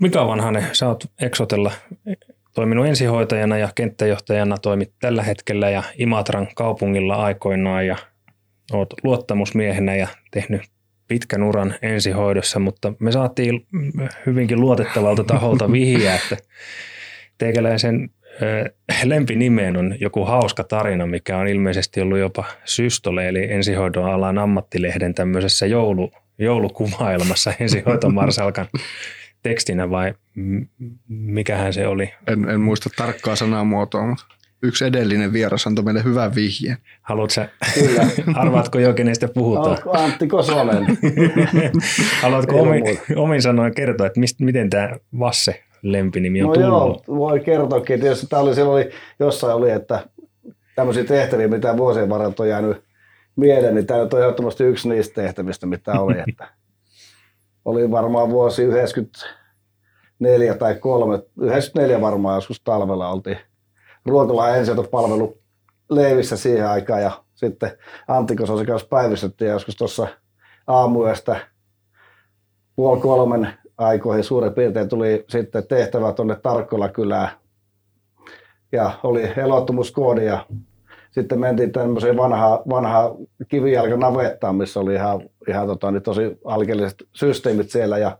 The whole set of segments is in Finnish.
Mika Vanhanen, sä oot Exotella toiminut ensihoitajana ja kenttäjohtajana toimit tällä hetkellä ja Imatran kaupungilla aikoinaan ja oot luottamusmiehenä ja tehnyt pitkän uran ensihoidossa, mutta me saatiin hyvinkin luotettavalta taholta vihjeä, että teikäläisen lempinimeen on joku hauska tarina, mikä on ilmeisesti ollut jopa Systole, eli ensihoidon alan ammattilehden tämmöisessä joulu, joulukuvailmassa ensihoitomarsalkan tekstinä vai mikähän se oli? En, en muista tarkkaa sanamuotoa, mutta yksi edellinen vieras antoi meille hyvän vihjeen. Haluatko sä, Kyllä. arvaatko jo kenestä puhutaan? Antti Kosonen. Haluatko omin, omin sanoin kertoa, että mist, miten tämä Vasse lempinimi on no tullut? joo, voi kertoakin. Tietysti tämä oli, oli, jossain oli, että tämmöisiä tehtäviä, mitä vuosien varrella on jäänyt mieleen, niin tämä on ehdottomasti yksi niistä tehtävistä, mitä oli. Että oli varmaan vuosi 94 tai 3, 94 varmaan joskus talvella oltiin. Ruokolan ensiotopalvelu Leivissä siihen aikaan ja sitten Antti Kososen kanssa päivystettiin joskus tuossa aamuyöstä puoli kolmen aikoihin suurin piirtein tuli sitten tehtävä tuonne Tarkkola kylään. Ja oli elottomuuskoodi ja sitten mentiin tämmöiseen vanha, vanha kivijalkanavettaan, missä oli ihan, ihan tota, niin tosi alkeelliset systeemit siellä ja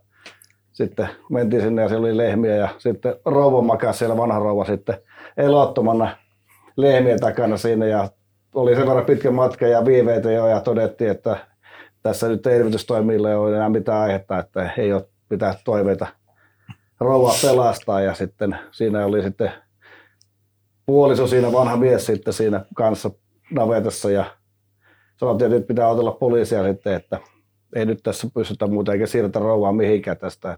sitten mentiin sinne ja siellä oli lehmiä ja sitten rouva makasi siellä, vanha rouva sitten elottomana lehmien takana siinä ja oli sen verran pitkä matka ja viiveitä jo ja todettiin, että tässä nyt elvytystoimille ei ole enää mitään aihetta, että ei ole mitään toiveita rouva pelastaa ja sitten siinä oli sitten puoliso siinä, vanha mies sitten siinä kanssa navetassa ja sanottiin, että nyt pitää otella poliisia sitten, että ei nyt tässä pystytä muuta eikä siirretä rouvaa mihinkään tästä.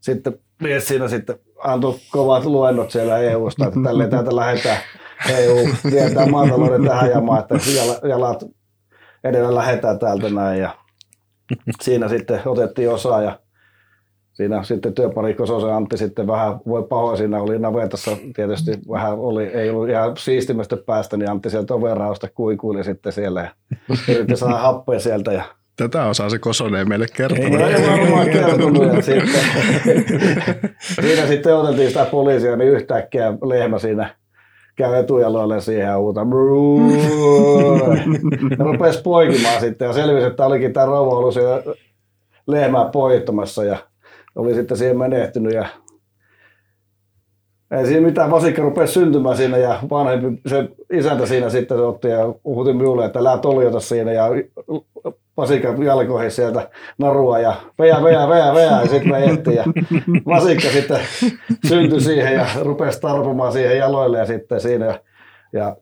Sitten mies siinä sitten antoi kovat luennot siellä EU-sta, että tälleen täältä lähdetään EU, vietää maatalouden tähän jamaan, että jalat edellä lähdetään täältä näin ja siinä sitten otettiin osaa ja siinä sitten työpari Kososen Antti sitten vähän voi pahoin, siinä oli navetassa tietysti vähän oli, ei ollut ihan siistimästä päästä, niin Antti sieltä overausta kuikuili sitten siellä ja yritti saada happea sieltä ja Tätä osaa se Kosonen meille kertoa. Ei varmaan kertonut. Ja sitten, siinä sitten otettiin sitä poliisia, niin yhtäkkiä lehmä siinä käy etujaloille siihen ja huutaa. Ja rupesi poikimaan sitten ja selvisi, että olikin tämä rouva ollut siellä lehmää poittamassa ja oli sitten siihen menehtynyt ja ei siinä mitään, vasikka rupesi syntymään siinä ja vanhempi, se isäntä siinä sitten otti ja uhuti minulle, että älä toljota siinä ja vasikka jalkoihin sieltä narua ja veä, veä, veä, veä ja sitten me ja vasikka sitten syntyi siihen ja rupesi tarpumaan siihen jaloille ja sitten siinä ja, ja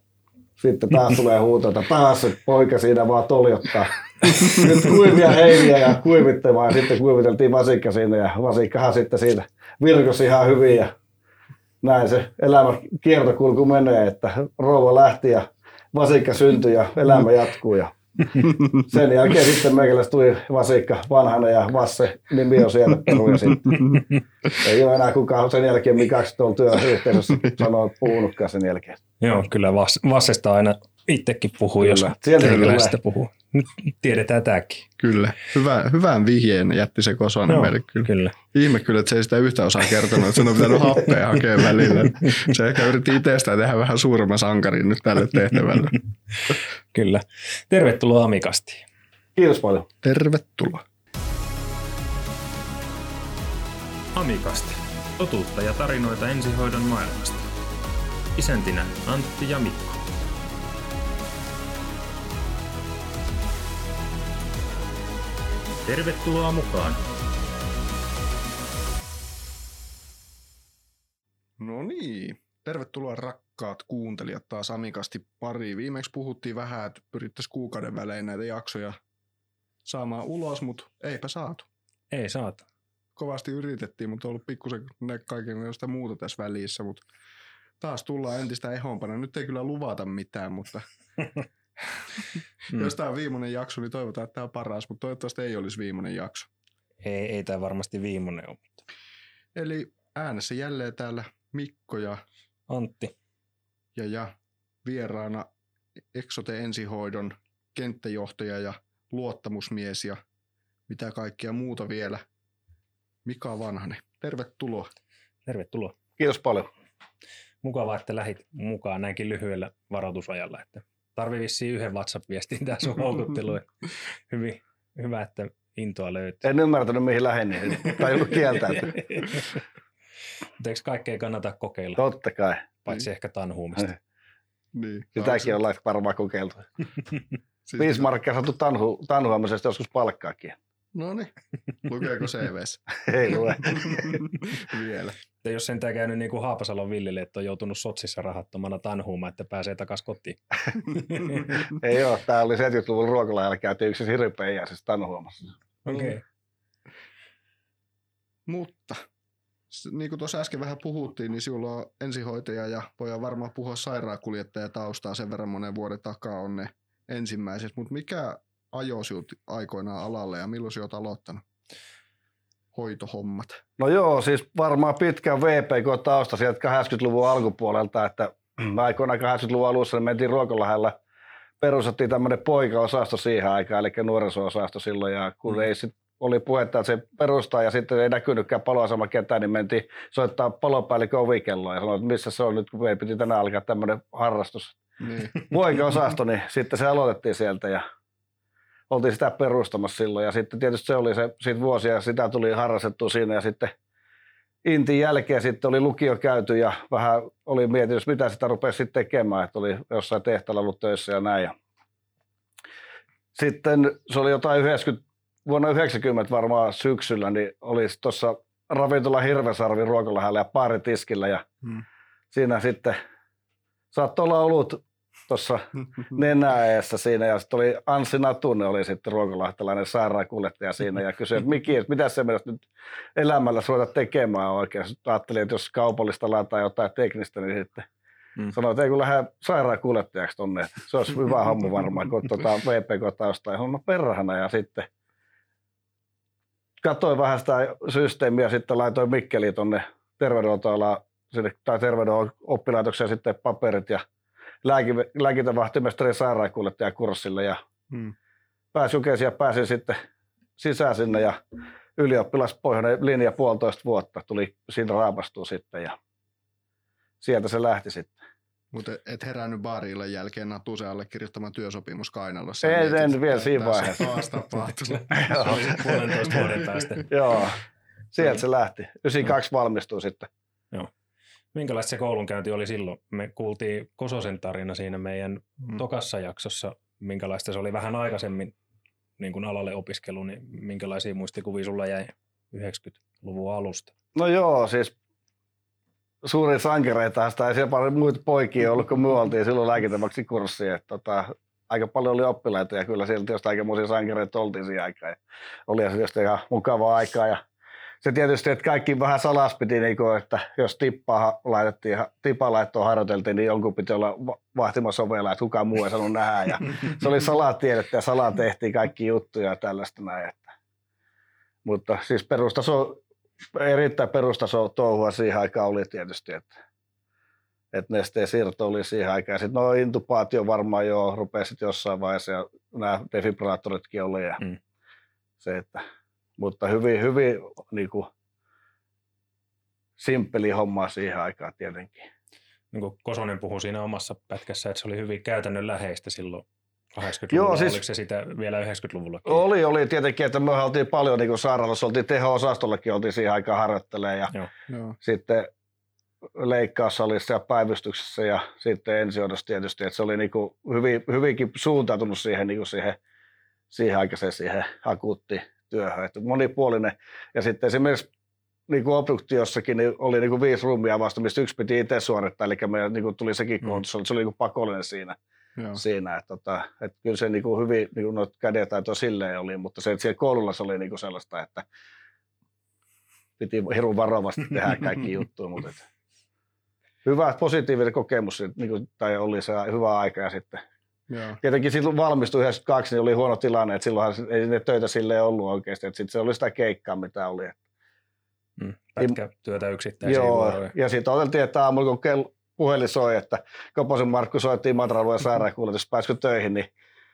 sitten taas tulee huuto, että taas poika siinä vaan toljottaa. Nyt kuivia heiniä ja kuivittamaan ja sitten kuiviteltiin vasikka siinä ja vasikkahan sitten siinä virkosi ihan hyvin ja näin se elämä kiertokulku menee, että rouva lähti ja vasikka syntyi ja elämä jatkuu. Ja sen jälkeen sitten meikäläistä tuli vasikka vanhana ja Vasse nimi on siellä peruja sitten. Ei ole enää kukaan sen jälkeen mikaksi tuolla työyhteisössä sanoo puhunutkaan sen jälkeen. Joo, kyllä Vassesta aina itsekin puhuu, jos teikäläisestä puhuu. Nyt tiedetään tämäkin. Kyllä. Hyvä, hyvän vihjeen jätti se Kosonen Joo, meille kyllä. kyllä. Ihme kyllä, että se ei sitä yhtä osaa kertonut, että sen on pitänyt happea hakea välillä. Se ehkä yritti itsestään tehdä vähän suuremman sankarin nyt tälle tehtävälle. kyllä. Tervetuloa Amikasti. Kiitos paljon. Tervetuloa. Amikasti. Totuutta ja tarinoita ensihoidon maailmasta. Isäntinä Antti ja Mikko. Tervetuloa mukaan! No niin, tervetuloa rakkaat kuuntelijat taas Amikasti pari. Viimeksi puhuttiin vähän, että pyrittäisiin kuukauden välein näitä jaksoja saamaan ulos, mutta eipä saatu. Ei saatu. Kovasti yritettiin, mutta on ollut pikkusen kaikenlaista muuta tässä välissä, mutta taas tullaan entistä ehompana. Nyt ei kyllä luvata mitään, mutta mm. Jos tämä on viimeinen jakso, niin toivotaan, että tämä on paras, mutta toivottavasti ei olisi viimeinen jakso. Ei, ei tämä varmasti viimeinen ole. Eli äänessä jälleen täällä Mikko ja Antti. Ja, ja vieraana Exote ensihoidon kenttäjohtaja ja luottamusmies ja mitä kaikkea muuta vielä. Mika Vanhanen. tervetuloa. Tervetuloa. Kiitos paljon. Mukavaa, että lähit mukaan näinkin lyhyellä varoitusajalla. Että tarvii vissiin yhden WhatsApp-viestin tähän sun houkutteluun. Hyvin, hyvä, että intoa löytyy. En ymmärtänyt mihin lähdin, niin tajunnut kieltäytyä. Mutta eikö kaikkea kannata kokeilla, Totta kai. paitsi ehkä tanhuumista? Niin. Sitäkin ollaan varmaan kokeiltu. Siis- Viisi markkaa saatu tanhu, tanhuamisesta joskus palkkaakin. No niin. Lukeeko CVs? Ei lue. Vielä. Ja jos sentään käynyt niin kuin Haapasalon Villille, että on joutunut Sotsissa rahattomana tanhuumaan, että pääsee takaisin kotiin. Ei ole. Tää oli 70-luvun ruokalajalla käytiin yksi hirveäjäisessä tanhuomassa. Okei. Okay. Mutta s- niin kuin tuossa äsken vähän puhuttiin, niin sinulla on ensihoitaja ja voidaan varmaan puhua sairaankuljettaja taustaa sen verran monen vuoden takaa on ne ensimmäiset. Mutta mikä ajoi sinut aikoinaan alalle ja milloin sinä olet aloittanut hoitohommat? No joo, siis varmaan pitkän VPK-tausta sieltä 80-luvun alkupuolelta, että aikoinaan 80-luvun alussa niin mentiin Ruokolahella, perustettiin tämmöinen poikaosasto siihen aikaan, eli nuoriso-osasto silloin, ja kun Mm. ei sit oli puhetta, että se perustaa ja sitten ei näkynytkään paloasema ketään, niin mentiin soittaa palopäällikön ovikelloa ja sanoi, että missä se on nyt, kun meidän piti tänään alkaa tämmöinen harrastus. Niin. Poikaosasto, niin sitten se aloitettiin sieltä ja oltiin sitä perustamassa silloin. Ja sitten tietysti se oli se sit vuosia, sitä tuli harrastettu siinä ja sitten Intin jälkeen sitten oli lukio käyty ja vähän oli mietitys, mitä sitä rupesi sitten tekemään, että oli jossain tehtaalla ollut töissä ja näin. Ja sitten se oli jotain 90, vuonna 90 varmaan syksyllä, niin oli tuossa ravintola Hirvesarvi ruokalahällä ja paaritiskillä ja Mm. siinä sitten saattoi olla ollut tuossa nenäeessä siinä ja sitten oli Anssi Natunen oli sitten ruokalahtelainen sairaankuljettaja siinä ja kysyi, että Miki, että mitä se meidän nyt elämällä ruveta tekemään oikein. Sitten ajattelin, että jos kaupallista alaa tai jotain teknistä, niin sitten Mm. sanoin, että ei kun lähde sairaankuljettajaksi tonne. että Se olisi hyvä homma varmaan, kun tuota VPK-taustaa. No perhana ja sitten katsoin vähän sitä systeemiä, sitten laitoin Mikkeliin tuonne terveydenhuoltoalaan tai terveydenhuollon oppilaitokseen sitten paperit ja lääki, lääkintävahtimestari sairaankuljettajakurssille ja Mm. pääsin Jukeisiin ja pääsin sitten sisään sinne ja ylioppilaspohjainen linja puolitoista vuotta tuli siinä raapastua sitten ja sieltä se lähti sitten. Mutta et herännyt baariillan jälkeen Natuse allekirjoittamaan työsopimus kainalossa. En- Mietit, en vielä siinä vaiheessa. Taas oli puolentoista vuoden päästä. Joo, sieltä se lähti. 92 valmistui sitten. Minkälaista se koulunkäynti oli silloin? Me kuultiin Kososen tarina siinä meidän Mm. tokassa jaksossa. Minkälaista se oli vähän aikaisemmin niin kuin alalle opiskelu, niin minkälaisia muistikuvia sulla jäi 90-luvun alusta? No joo, siis suurin sankareita sitä ei siellä paljon muita poikia ollut, kun me oltiin silloin lääkintämäksi kurssia. Että tota, aika paljon oli oppilaita ja kyllä sieltä tietysti aikamoisia sankareita oltiin siihen aikaan. Ja oli se tietysti ihan mukavaa aikaa ja se tietysti, että kaikki vähän salas piti, niin kuin, että jos tippaa laitettiin, tipaa laittoon harjoiteltiin, niin jonkun piti olla va- vahtimassa ovella, että kukaan muu ei saanut nähdä. Ja se oli salaa tiedettä ja salaa tehtiin kaikki juttuja ja tällaista näin. Että. Mutta siis perustaso, erittäin perustaso touhua siihen aikaan oli tietysti, että, että nesteen siirto oli siihen aikaan. Sitten no intubaatio varmaan jo rupesi jossain vaiheessa ja nämä defibrillaattoritkin oli. Ja Mm. se, että, mutta hyvin, hyvin niin kuin, simppeli homma siihen aikaan tietenkin. Niin kuin Kosonen puhui siinä omassa pätkässä, että se oli hyvin käytännönläheistä silloin 80-luvulla. Joo, Joo, siis-. Oliko se sitä vielä 90-luvulla? Oli, oli tietenkin, että me oltiin paljon niin kuin sairaalassa, oltiin teho-osastollakin, oltiin siihen aikaan harjoittelemaan ja Joo. Joo. sitten leikkaussalissa ja päivystyksessä ja sitten ensihoidossa tietysti, että se oli niin kuin hyvin, hyvinkin suuntautunut siihen, niin kuin siihen, siihen aikaiseen siihen akuuttiin työhön, että monipuolinen. Ja sitten esimerkiksi niin kuin obduktiossakin niin oli niin kuin viisi ruumia vasta, mistä yksi piti itse suorittaa, eli meillä niin kuin tuli sekin Mm. koulutus, se oli niin kuin pakollinen siinä Joo. siinä. Että, tota, että kyllä se niin kuin hyvin niin kuin noita kädetaitoja silleen oli, mutta se, että siellä koululla se oli niin kuin sellaista, että piti hirveän varovasti tehdä kaikki juttuja. Mutta että hyvä, positiivinen kokemus, niin kuin, tai oli se hyvä aika ja sitten Joo. Tietenkin silloin valmistui 92, niin oli huono tilanne, että silloinhan ei ne töitä sille ollut oikeasti, että sitten se oli sitä keikkaa, mitä oli. Mm. Pätkätyötä yksittäisiä Joo, vuoroja. ja sitten oteltiin, että aamulla kun kello, puhelin soi, että Koposen Markku soitti Imatralueen sairaankuljetus, pääsikö töihin, niin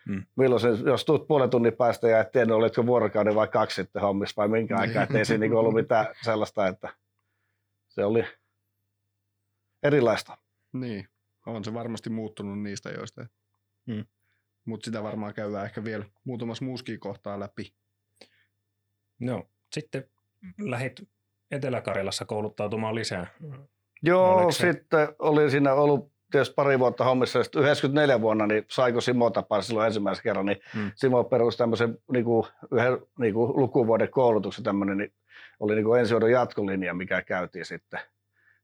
Mm. milloin se, jos tuut puolen tunnin päästä ja et tiennyt, olitko vuorokauden vai kaksi sitten hommissa vai minkä aikaa, että ei siinä niinku ollut mitään sellaista, että se oli erilaista. Niin, on se varmasti muuttunut niistä joista. Mm. Mutta sitä varmaan käydään ehkä vielä muutamassa muuskin kohtaa läpi. No, sitten lähit Etelä-Karjalassa kouluttautumaan lisää. Joo, Oliko se- sitten oli siinä ollut tietysti pari vuotta hommissa, ja sitten 94 vuonna, niin saiko Simo tapaa silloin ensimmäisen kerran, niin Mm. mm. Simo perusti tämmöisen niin kuin, yhden niin kuin lukuvuoden koulutuksen tämmöinen, niin oli niin kuin ensihoidon jatkolinja, mikä käytiin sitten.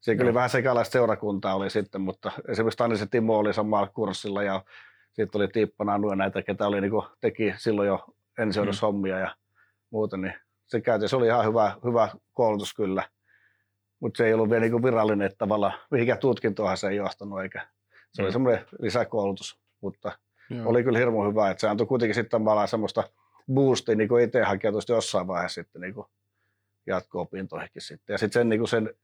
Siinä Joo. oli vähän sekalaista seurakuntaa oli sitten, mutta esimerkiksi Tannisen Timo oli samalla kurssilla ja sitten oli Tiippa Nanu ja näitä, ketä oli, niin kuin, teki silloin jo ensihoidossa hommia ja muuta, niin se käytiin. Se oli ihan hyvä, hyvä koulutus kyllä, mutta se ei ollut vielä niin kuin virallinen, että tavallaan mihinkään tutkintoahan se ei johtanut, eikä se oli Mm. semmoinen lisäkoulutus, mutta Joo. oli kyllä hirmu hyvä, että se antoi kuitenkin sitten tavallaan semmoista boostia niin kuin itse hakeutuisi jossain vaiheessa sitten niin kuin jatko-opintoihinkin sitten. Ja sitten sen, niin kuin sen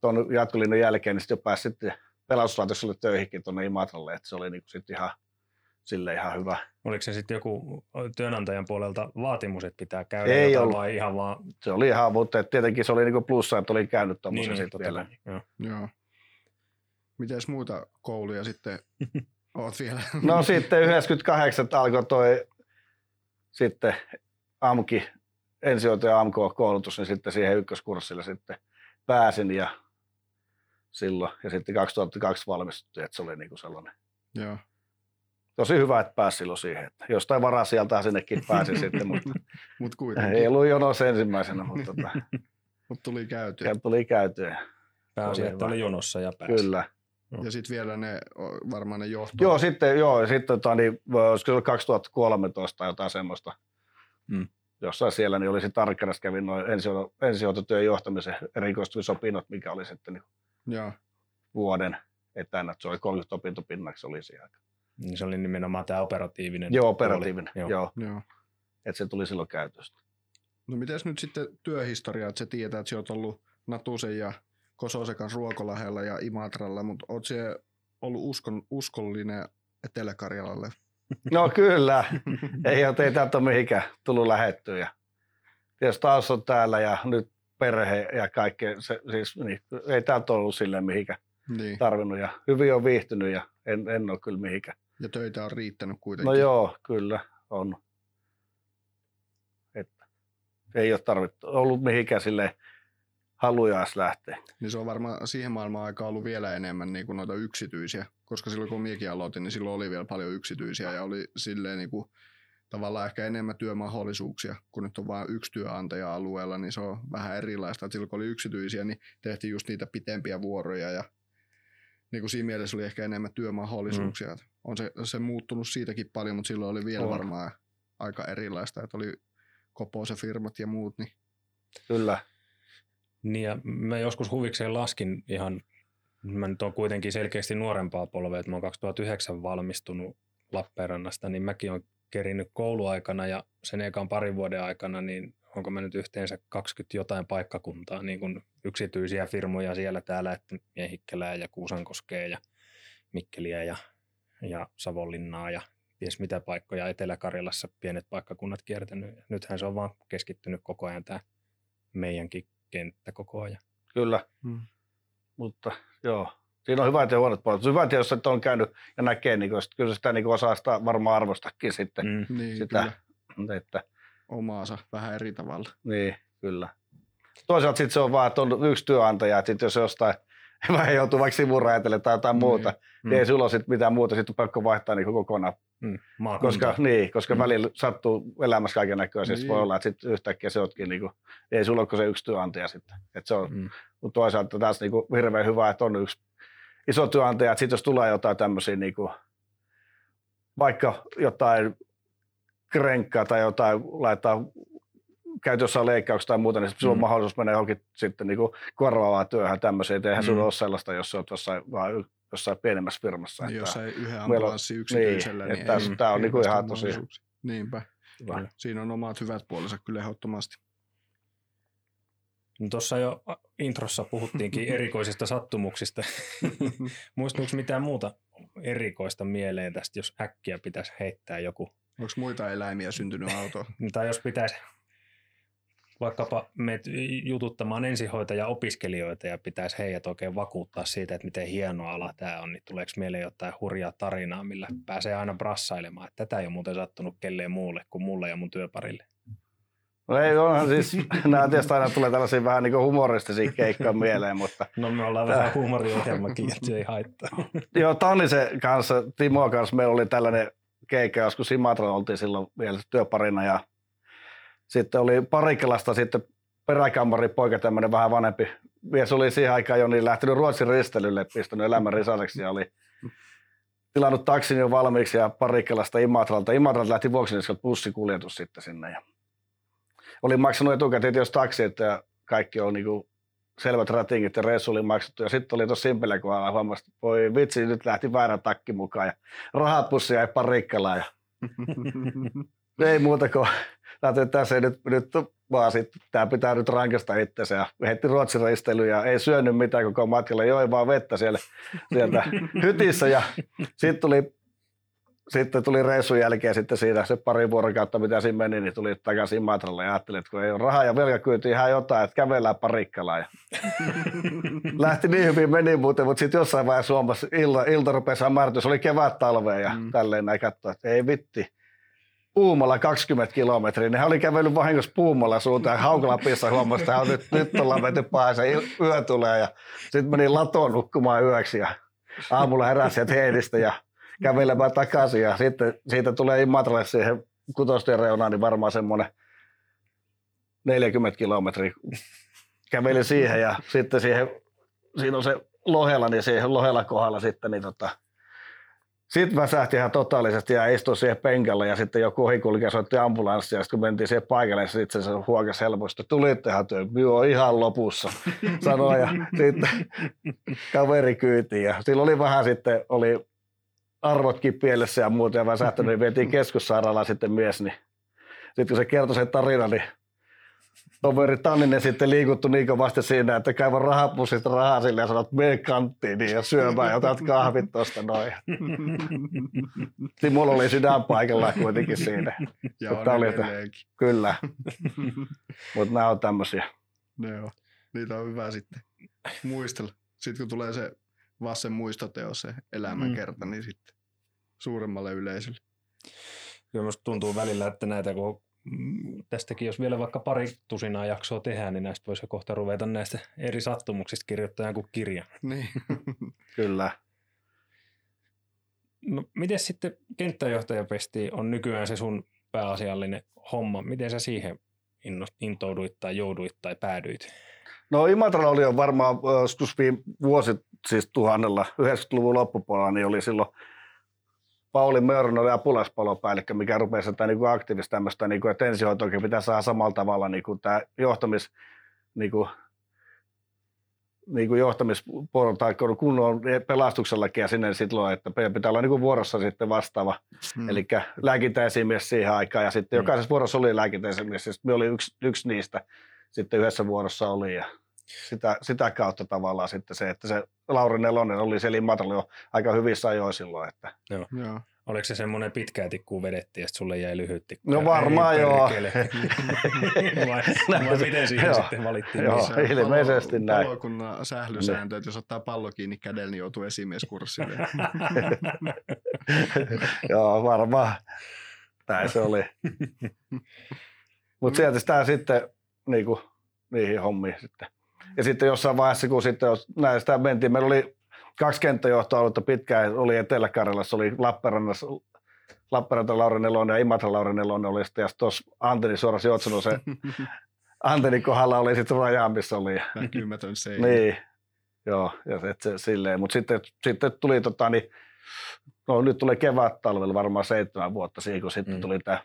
tuon jatkolinnan jälkeen, niin sitten jo pääsi sitten pelastuslaitokselle töihinkin tuonne Imatralle, että se oli niin kuin sitten ihan, sille ihan hyvä. Oliko se sitten joku työnantajan puolelta vaatimus, että pitää käydä Ei jotain ollut. vai ihan vaan... Se oli ihan, mutta et tietenkin se oli niin kuin plussa, että oli käynyt tuommoisen Niin, niin, sitten vielä. Joo. Joo. Mites muita kouluja sitten oot vielä? No sitten 98 alkoi toi sitten AMKI, ensihoitaja AMK-koulutus, niin sitten siihen ykköskurssille sitten pääsin ja silloin. Ja sitten 2002 valmistuttiin, että se oli niinku sellainen Joo. Tosi hyvä, että pääsi silloin siihen. Että jostain varaa sieltä sinnekin pääsi sitten, mutta Mut kuitenkin. ei ollut jonossa ensimmäisenä, mutta tota, Mut tuli käytyä. sieltä tuli käytyä. Pääsi, Oli että oli jonossa ja pääsi. Kyllä. Ja sitten vielä ne, varmaan ne johto. Joo, sitten, joo, sitten tota, niin, olisiko se ollut 2013 tai jotain semmoista. Mm. Jossain siellä niin oli sitten Arkkarassa kävin noin ensihoito- ensihoitotyön johtamisen erikoistumisopinnot, mikä oli sitten niin Joo. vuoden etänä. Se oli 30 opintopinnaksi oli siihen aikaan. Niin se oli nimenomaan tämä operatiivinen Joo, operatiivinen. Joo. joo. Joo. Että se tuli silloin käytöstä. No mites nyt sitten työhistoria, että sä tiedät, että sä oot ollut Natusen ja Kososen kanssa Ruokolahella ja Imatralla, mutta oot sä ollut uskon, uskollinen Etelä-Karjalalle? No kyllä. ei ole ei täältä ole mihinkään tullut lähettyä. Ja tietysti taas on täällä ja nyt perhe ja kaikki. Se, siis, niin, ei täältä ole ollut silleen mihinkään Niin. tarvinnut. Ja hyvin on viihtynyt ja en, en ole kyllä mihinkään. Ja töitä on riittänyt kuitenkin. No joo, kyllä on. Että ei ole tarvittu, ollut mihinkään sille haluja edes lähteä. Niin se on varmaan siihen maailman aikaan ollut vielä enemmän niin kuin noita yksityisiä, koska silloin kun minäkin aloitin, niin silloin oli vielä paljon yksityisiä ja oli silleen niin kuin, tavallaan ehkä enemmän työmahdollisuuksia, kun nyt on vain yksi työnantaja alueella, niin se on vähän erilaista. Et silloin kun oli yksityisiä, niin tehtiin just niitä pitempiä vuoroja ja niin kuin siinä mielessä oli ehkä enemmän työmahdollisuuksia. Mm. On se, se muuttunut siitäkin paljon, mutta silloin oli vielä On. varmaan aika erilaista, että oli Koposen firmat ja muut, niin Kyllä. Niin ja mä joskus huvikseen laskin ihan, mä nyt on kuitenkin selkeästi nuorempaa polvea, että mä oon 2009 valmistunut Lappeenrannasta, niin mäkin olen kerinyt kouluaikana ja sen ekan parin vuoden aikana, niin onko mä nyt yhteensä 20 jotain paikkakuntaa, niin kuin yksityisiä firmoja siellä täällä, että Miehikkelää ja Kuusankoskea ja Mikkeliä ja, ja Savonlinnaa ja ties mitä paikkoja Etelä-Karjalassa pienet paikkakunnat kiertänyt. Nythän se on vaan keskittynyt koko ajan tämä meidänkin kenttä koko ajan. Kyllä, mm. mutta joo. Siinä on hyvät ja huonot puolet. Hyvä tietysti, että on käynyt ja näkee, niin kuin, kyllä sitä niin kuin osaa sitä varmaan arvostakin sitten. Mm. niin sitä, kyllä että, omaansa vähän eri tavalla. niin, kyllä. Toisaalta sitten se on vaan, että on yksi työnantaja, että sit jos jostain vähän joutuu vaikka sivuraitelle tai jotain Niin. muuta, Mm. niin ei sulla ole sit mitään muuta, sitten on pakko vaihtaa niin kokonaan Mm. Maakunta. Koska, niin, koska Mm. välillä sattuu elämässä kaiken näköisiä. Niin. Niin. Voi olla, että sit yhtäkkiä se ootkin, niin kuin, ei sulla ole se yksi työnantaja sitten. Et se on, Mm. mutta toisaalta taas niin kuin, hirveän hyvä, että on yksi iso työnantaja. Sitten jos tulee jotain tämmöisiä, niin kuin, vaikka jotain krenkkaa tai jotain laittaa käyt jossain leikkauksessa tai muuta, niin sulla on Mm. mahdollisuus mennä johonkin sitten niin kuin korvaavaan työhön tämmöiseen. Eihän mm. Mm. sulla ole sellaista, jos sä oot jossain, vaan jossain pienemmässä firmassa. Niin, että- jos ei yhden on- ambulanssi yksityisellä, niin, niin, tää on niinku hirveästi ihan ole tosi-. Niinpä. Hyvä. Siinä on omat hyvät puolensa kyllä ehdottomasti. No Tuossa jo introssa puhuttiinkin erikoisista sattumuksista. Muistuuko mitään muuta erikoista mieleen tästä, jos äkkiä pitäisi heittää joku? Onko muita eläimiä syntynyt autoon? Tai jos pitäisi vaikkapa meet jututtamaan ensihoitaja-opiskelijoita ja pitäisi heidät oikein vakuuttaa siitä, että miten hieno ala tämä on, niin tuleeko mieleen jotain hurjaa tarinaa, millä pääsee aina brassailemaan, että tätä ei ole muuten sattunut kelleen muulle kuin mulle ja mun työparille. No ei, onhan siis, nämä tietysti aina tulee tällaisia vähän niin humoristisia keikkoja mieleen, mutta... No me ollaan vähän huumoriohjelmakin, että se ei haittaa. Joo, Tannisen kanssa, Timo kanssa meillä oli tällainen keikka, joskus Simatra oltiin silloin vielä työparina ja sitten oli Parikkelasta sitten peräkammari poika, tämmöinen vähän vanhempi mies oli siihen aikaan jo niin lähtenyt Ruotsin ristelylle, pistänyt elämän risaseksi ja oli tilannut taksin jo valmiiksi ja Parikkelasta Imatralta. Imatralta lähti vuoksi bussikuljetus sitten sinne ja oli maksanut etukäteen jos taksi, että kaikki on niinku selvät ratingit ja reissu oli maksettu. Ja sitten oli tuossa Simpele kohdalla huomasi, että voi vitsi, nyt lähti väärä takki mukaan ja rahapussi jäi parikkelaan. Ja ei muuta kuin että tässä nyt, nyt vaan sitten, tämä pitää nyt rankasta itsensä ja heitti Ruotsin ja ei syönyt mitään koko matkalla, joi vaan vettä siellä, sieltä hytissä ja sitten tuli sitten tuli reissun jälkeen sitten siinä se pari vuorokautta, mitä siinä meni, niin tuli takaisin Imatralle ja ajattelin, että kun ei ole rahaa ja velkakyyti ihan jotain, että kävellään parikkalaan. Ja lähti niin hyvin meni muuten, mutta sitten jossain vaiheessa Suomessa ilta, ilta rupesi se oli kevät talveen ja mm. tälleen näin katsoa, että ei vitti. Puumalla 20 kilometriä, niin hän oli kävellyt vahingossa Puumalla suuntaan ja Haukalapissa huomasi, että nyt, nyt ollaan menty päässä, yö tulee ja sitten meni latoon nukkumaan yöksi ja aamulla heräsi heidistä ja kävelemään takaisin ja sitten siitä tulee Imatralle siihen kutostien reunaan, niin varmaan semmoinen 40 kilometriä kävelin siihen ja sitten siihen, siinä on se Lohela, niin siihen Lohela kohdalla sitten, niin tota, sitten väsähti ihan totaalisesti ja istui siihen penkällä ja sitten joku ohikulkija soitti ambulanssia ja sitten kun mentiin siihen paikalle, niin sitten se huokas helposti, tulittehan työ, joo ihan lopussa, sanoi ja sitten kaveri kyytiin ja sillä oli vähän sitten, oli arvotkin pielessä ja muuta ja väsähtänyt, niin vietiin keskussairaalaan sitten mies, niin sitten kun se kertoi sen tarinan, niin toveri Tanninen sitten liikuttu niin kovasti siinä, että kaiva rahapussista rahaa sille ja sanot, mene kanttiin niin ja syömään ja otat kahvit tuosta noin. Niin mulla oli sydän paikallaan kuitenkin siinä. Joo, oli, että, Kyllä. Mutta nämä on tämmöisiä. Ne on. Niitä on hyvä sitten muistella. Sitten kun tulee se Vassen muistoteos, se elämänkerta, mm. niin sitten suuremmalle yleisölle. Kyllä minusta tuntuu välillä, että näitä kun tästäkin, jos vielä vaikka pari tusinaa jaksoa tehdään, niin näistä voisi kohta ruveta näistä eri sattumuksista kirjoittaa joku kirja. Niin. Kyllä. No, miten sitten kenttäjohtajapesti on nykyään se sun pääasiallinen homma? Miten sä siihen intouduit tai jouduit tai päädyit? No Imatra oli jo varmaan joskus vuosi, siis tuhannella, 90-luvun loppupuolella, niin oli silloin Pauli Mörn oli apulaispalopäällikkö, mikä rupesi sitä niin kuin aktiivista tämmöistä, niin kuin, että ensihoitoakin pitää saada samalla tavalla niin kuin tämä johtamis, niin kuin, niin kuin johtamisportaikko tai kunnon pelastuksellakin ja sinne silloin, että pitää olla niin kuin vuorossa sitten vastaava, hmm. eli lääkintäesimies siihen aikaan ja sitten hmm. jokaisessa vuorossa oli lääkintäesimies, ja me oli yksi, yksi niistä sitten yhdessä vuorossa oli ja sitä, sitä kautta tavallaan sitten se, että se Lauri Nelonen oli siellä Imatralla jo aika hyvissä ajoin silloin. Että. Joo. joo. Oliko se semmoinen pitkä tikku vedettiin ja sulle jäi lyhyt tikku? No varmaan joo. vai, vai miten siihen joo, sitten valittiin? Joo, ilmeisesti palo, näin. Palokunnan sählysääntö, että jos ottaa pallo kiinni kädellä, niin joutuu esimieskurssille. joo, varmaan. Näin se oli. Mutta sieltä sitä sitten niin kuin, niihin hommiin sitten. Ja sitten jossain vaiheessa, kun sitten jos näistä mentiin, meillä oli kaksi kenttäjohtoaluetta pitkään, oli Etelä-Karjalassa, oli Lappeenrannassa, Lappeenranta Lauri Nelonen ja Imatra Lauri Nelonen oli sitten, ja tuossa Anteni suorasi Jotsano se Antenin kohdalla oli sitten raja, missä oli. Näkymätön seinä. niin, joo, ja se, se silleen, mutta sitten, sitten tuli tota, niin, no nyt tulee kevät talvella varmaan seitsemän vuotta siihen, kun sitten mm. tuli tämä.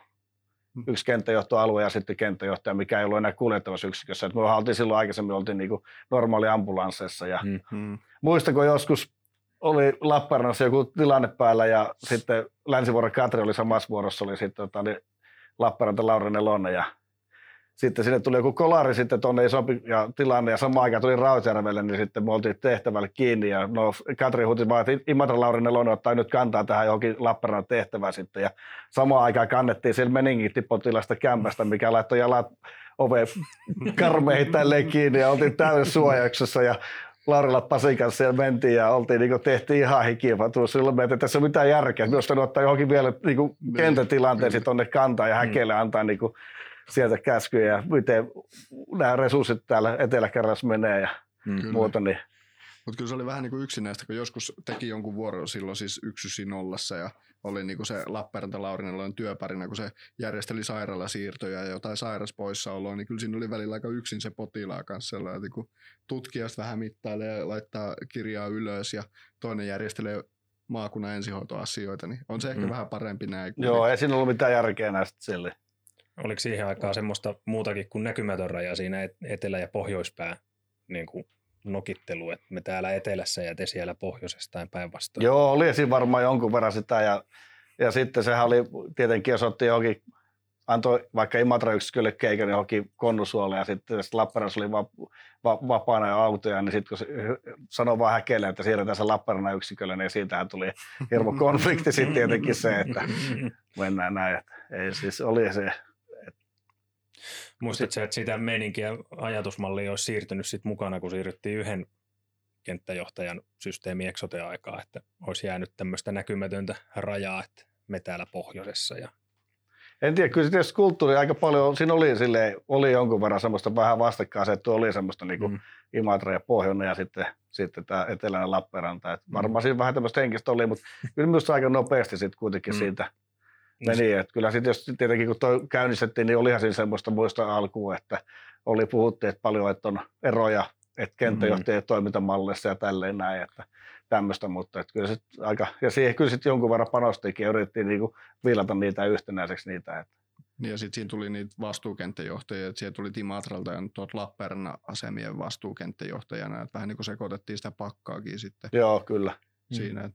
Yksi kenttäjohtoalue ja sitten kenttäjohtaja, mikä ei ollut enää kuljettavassa yksikössä. Et me oltiin silloin aikaisemmin oltiin niin normaali ambulansseissa ja mm-hmm. muistako joskus oli Lappeenrannassa joku tilanne päällä ja sitten Länsivuoren Katri oli samassa vuorossa, oli sitten tota, niin Lappeenranta Lauri Nelonen ja sitten sinne tuli joku kolari sitten tuonne isompi ja tilanne ja samaan aikaan tuli Rautjärvelle, niin sitten me oltiin tehtävälle kiinni ja no Katri huuti vaan, että Imatra Lauri Nelonen ottaa nyt kantaa tähän johonkin Lappeenrannan tehtävään sitten ja samaan aikaan kannettiin siellä meningittipotilasta kämpästä, mikä laittoi jalat ove karmeihin tälleen kiinni ja oltiin täysin suojauksessa ja Laurilla Pasin kanssa siellä mentiin ja oltiin, niin tehtiin ihan tuossa silloin, että tässä on mitään järkeä. Myös ottaa johonkin vielä niin kuin, niin, kentätilanteeseen tuonne kantaa ja mm. häkeille antaa niin kuin, sieltä käskyjä ja miten nämä resurssit täällä etelä menee ja mm. muuta. Niin. Mutta kyllä se oli vähän niin kuin yksinäistä, kun joskus teki jonkun vuoron silloin siis yksi nollassa ja oli niin kuin se Lappeenranta Laurinellojen työparina, kun se järjesteli sairaalasiirtoja ja jotain sairaspoissaoloa, niin kyllä siinä oli välillä aika yksin se potilaan kanssa sellainen, että kun tutkijasta vähän mittailee ja laittaa kirjaa ylös ja toinen järjestelee maakunnan ensihoitoasioita, niin on se ehkä mm. vähän parempi näin. Joo, ei siinä ollut mitään järkeä näistä sille. Oliko siihen aikaan semmoista muutakin kuin näkymätön raja siinä etelä- ja pohjoispää niin kuin nokittelu, että me täällä etelässä ja te siellä pohjoisessa tai päinvastoin. Joo, oli siinä varmaan jonkun verran sitä ja, ja sitten sehän oli tietenkin, jos otti johonkin, antoi vaikka Imatra-yksikölle keikan johonkin konnusuolle ja sitten jos Lappeenrannassa oli va, va, vapaana ja autoja, niin sitten kun se sanoi vaan häkeille, että siirretään se Lappeenrannan yksikölle, niin siitähän tuli hirmo konflikti sitten tietenkin se, että mennään näin. Että ei siis oli se, Muistatko että sitä meininkiä ajatusmallia olisi siirtynyt sit mukana, kun siirryttiin yhden kenttäjohtajan systeemi aikaa, että olisi jäänyt tämmöistä näkymätöntä rajaa, että me täällä pohjoisessa ja en tiedä, kyllä tietysti kulttuuri aika paljon, siinä oli, sille, oli jonkun verran semmoista vähän vastakkainasettua, oli semmoista niin kuin mm. Imatra ja Pohjoinen ja sitten, sitten tämä eteläinen Lappeenranta. Et varmaan mm. siinä vähän tämmöistä henkistä oli, mutta kyllä myös aika nopeasti sitten kuitenkin mm. siitä meni. Että kyllä sitten jos tietenkin kun toi käynnistettiin, niin olihan siinä semmoista muista alkuun, että oli puhuttu, että paljon että on eroja, että kenttäjohtajien mm-hmm. toimintamallissa ja tälleen näin, että tämmöistä, mutta että kyllä sit aika, ja siihen kyllä sitten jonkun verran panostikin ja yritettiin niinku viilata niitä yhtenäiseksi niitä. Että. Niin ja sitten siinä tuli niitä vastuukenttäjohtajia, että siellä tuli Timatralta ja tuot Lappeenrannan asemien vastuukenttäjohtajana, että vähän niin kuin sekoitettiin sitä pakkaakin sitten. Joo, kyllä. Mm. siinä. Et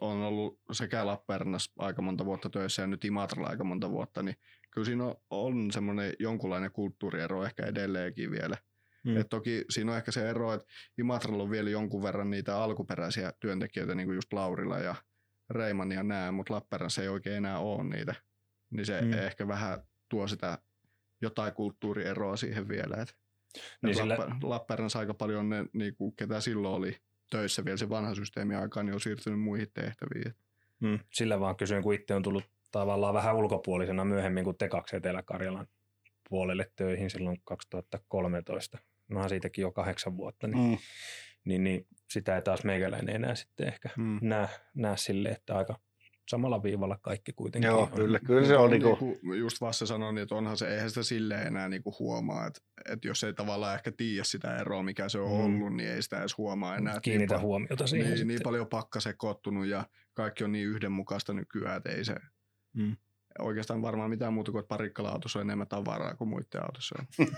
on ollut sekä Lappeenrannassa aika monta vuotta töissä ja nyt Imatralla aika monta vuotta, niin kyllä siinä on, on semmoinen jonkunlainen kulttuuriero ehkä edelleenkin vielä. Mm. Et toki siinä on ehkä se ero, että Imatralla on vielä jonkun verran niitä alkuperäisiä työntekijöitä, niin kuin just Laurilla ja Reiman ja nää, mutta Lappeenrannassa ei oikein enää ole niitä. Niin se mm. ehkä vähän tuo sitä jotain kulttuurieroa siihen vielä. Et, niin et sillä... Lappeenrannassa aika paljon ne, niin kuin, ketä silloin oli töissä vielä se vanha systeemi aikaan, niin on siirtynyt muihin tehtäviin. Hmm, sillä vaan kysyin, kun itse on tullut tavallaan vähän ulkopuolisena myöhemmin kuin te kaksi Etelä-Karjalan puolelle töihin silloin 2013. Nohan siitäkin jo kahdeksan vuotta, niin, hmm. niin, niin sitä ei taas meikäläinen enää sitten ehkä hmm. näe, näe sille, että aika samalla viivalla kaikki kuitenkin Joo, on. kyllä, kyllä se on. Niin kuin, just Vasse sanoi, niin että onhan se, eihän sitä silleen enää niin kuin huomaa, että, että jos ei tavallaan ehkä tiedä sitä eroa, mikä se on mm. ollut, niin ei sitä edes huomaa enää. Kiinnitä niin, huomiota siihen niin, niin paljon pakka sekoittunut ja kaikki on niin yhdenmukaista nykyään, että ei se mm. oikeastaan varmaan mitään muuta kuin, että parikkala-autossa on enemmän tavaraa kuin muiden autossa on.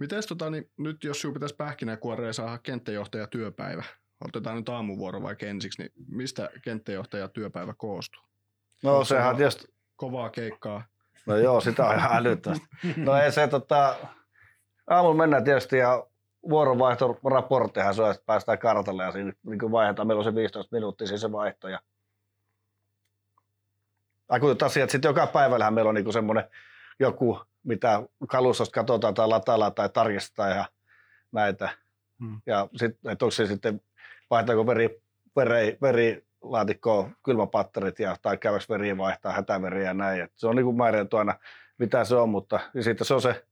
Mites tota, niin nyt jos sinun pitäisi pähkinäkuoreen saada kenttäjohtaja työpäivä, otetaan nyt aamuvuoro vaikka ensiksi, niin mistä kenttäjohtaja työpäivä koostuu? No Onko sehän tietysti... Kovaa keikkaa. No joo, sitä on ihan älyttömästi. No ei se tota, aamulla mennään tietysti ja vuoronvaihtoraporttihan se on, että päästään kartalle ja siinä niin vaihdetaan. Meillä on se 15 minuuttia siis se vaihto. Ja asiat. Sitten joka päivällähän meillä on niin semmoinen joku, mitä kalustosta katsotaan tai lataillaan tai tarkistetaan ja näitä. Hmm. Ja sitten, että onko se sitten vaihtaako veri, veri, verilaatikkoon kylmäpatterit ja, tai käydäks veriä vaihtaa hätäveriä ja näin. Et se on niin määritelty aina, mitä se on, mutta ja sitten se on se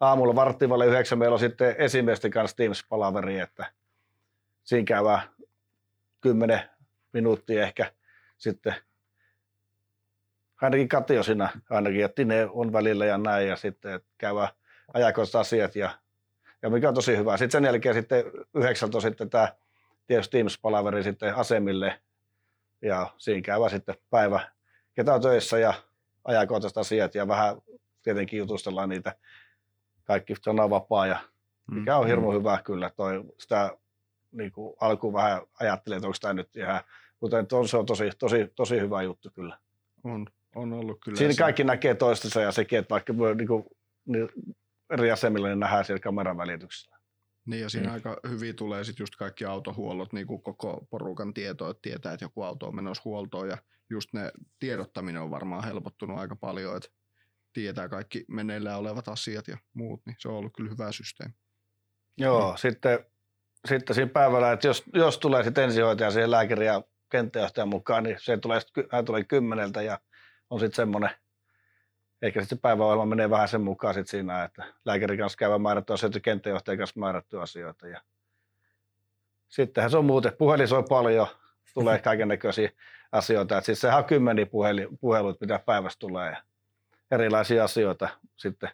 aamulla varttivalle yhdeksän meillä on sitten esimiesten kanssa Teams-palaveri, että siinä käydään kymmenen minuuttia ehkä sitten ainakin Katiosina ainakin, että ne on välillä ja näin, ja sitten käydään ajakoista asiat, ja, ja mikä on tosi hyvä. Sitten sen jälkeen sitten yhdeksältä sitten tämä tietysti Teams-palaveri sitten asemille ja siinä käyvä sitten päivä ketä on töissä ja ajankohtaiset asiat ja vähän tietenkin jutustellaan niitä kaikki sananvapaa ja mikä on mm, hirmu mm. hyvä kyllä. Toi, sitä niin kuin alkuun vähän ajattelin, että onko tämä nyt ihan, mutta on, se on tosi, tosi, tosi hyvä juttu kyllä. On, on ollut kyllä. Siinä se. kaikki näkee toistensa ja sekin, että vaikka niin kuin, niin eri asemilla niin nähdään siellä kameran välityksellä. Niin ja siinä mm. aika hyvin tulee sitten just kaikki autohuollot, niin kuin koko porukan tieto, että tietää, että joku auto on menossa huoltoon ja just ne tiedottaminen on varmaan helpottunut aika paljon, että tietää kaikki meneillään olevat asiat ja muut, niin se on ollut kyllä hyvä systeemi. Joo, mm. sitten, sitten siinä päivällä, että jos, jos tulee sitten ensihoitaja siihen lääkäri ja kenttäjohtajan mukaan, niin se tulee, hän tulee kymmeneltä ja on sitten semmoinen, eikä sitten päiväohjelma menee vähän sen mukaan sitten siinä, että lääkärin kanssa käyvä määrätty asioita, kenttäjohtajan kanssa määrätty asioita. Ja sittenhän se on muuten, puhelin soi paljon, tulee kaiken näköisiä asioita. Että siis sehän on kymmeniä puheluita, mitä päivässä tulee ja erilaisia asioita sitten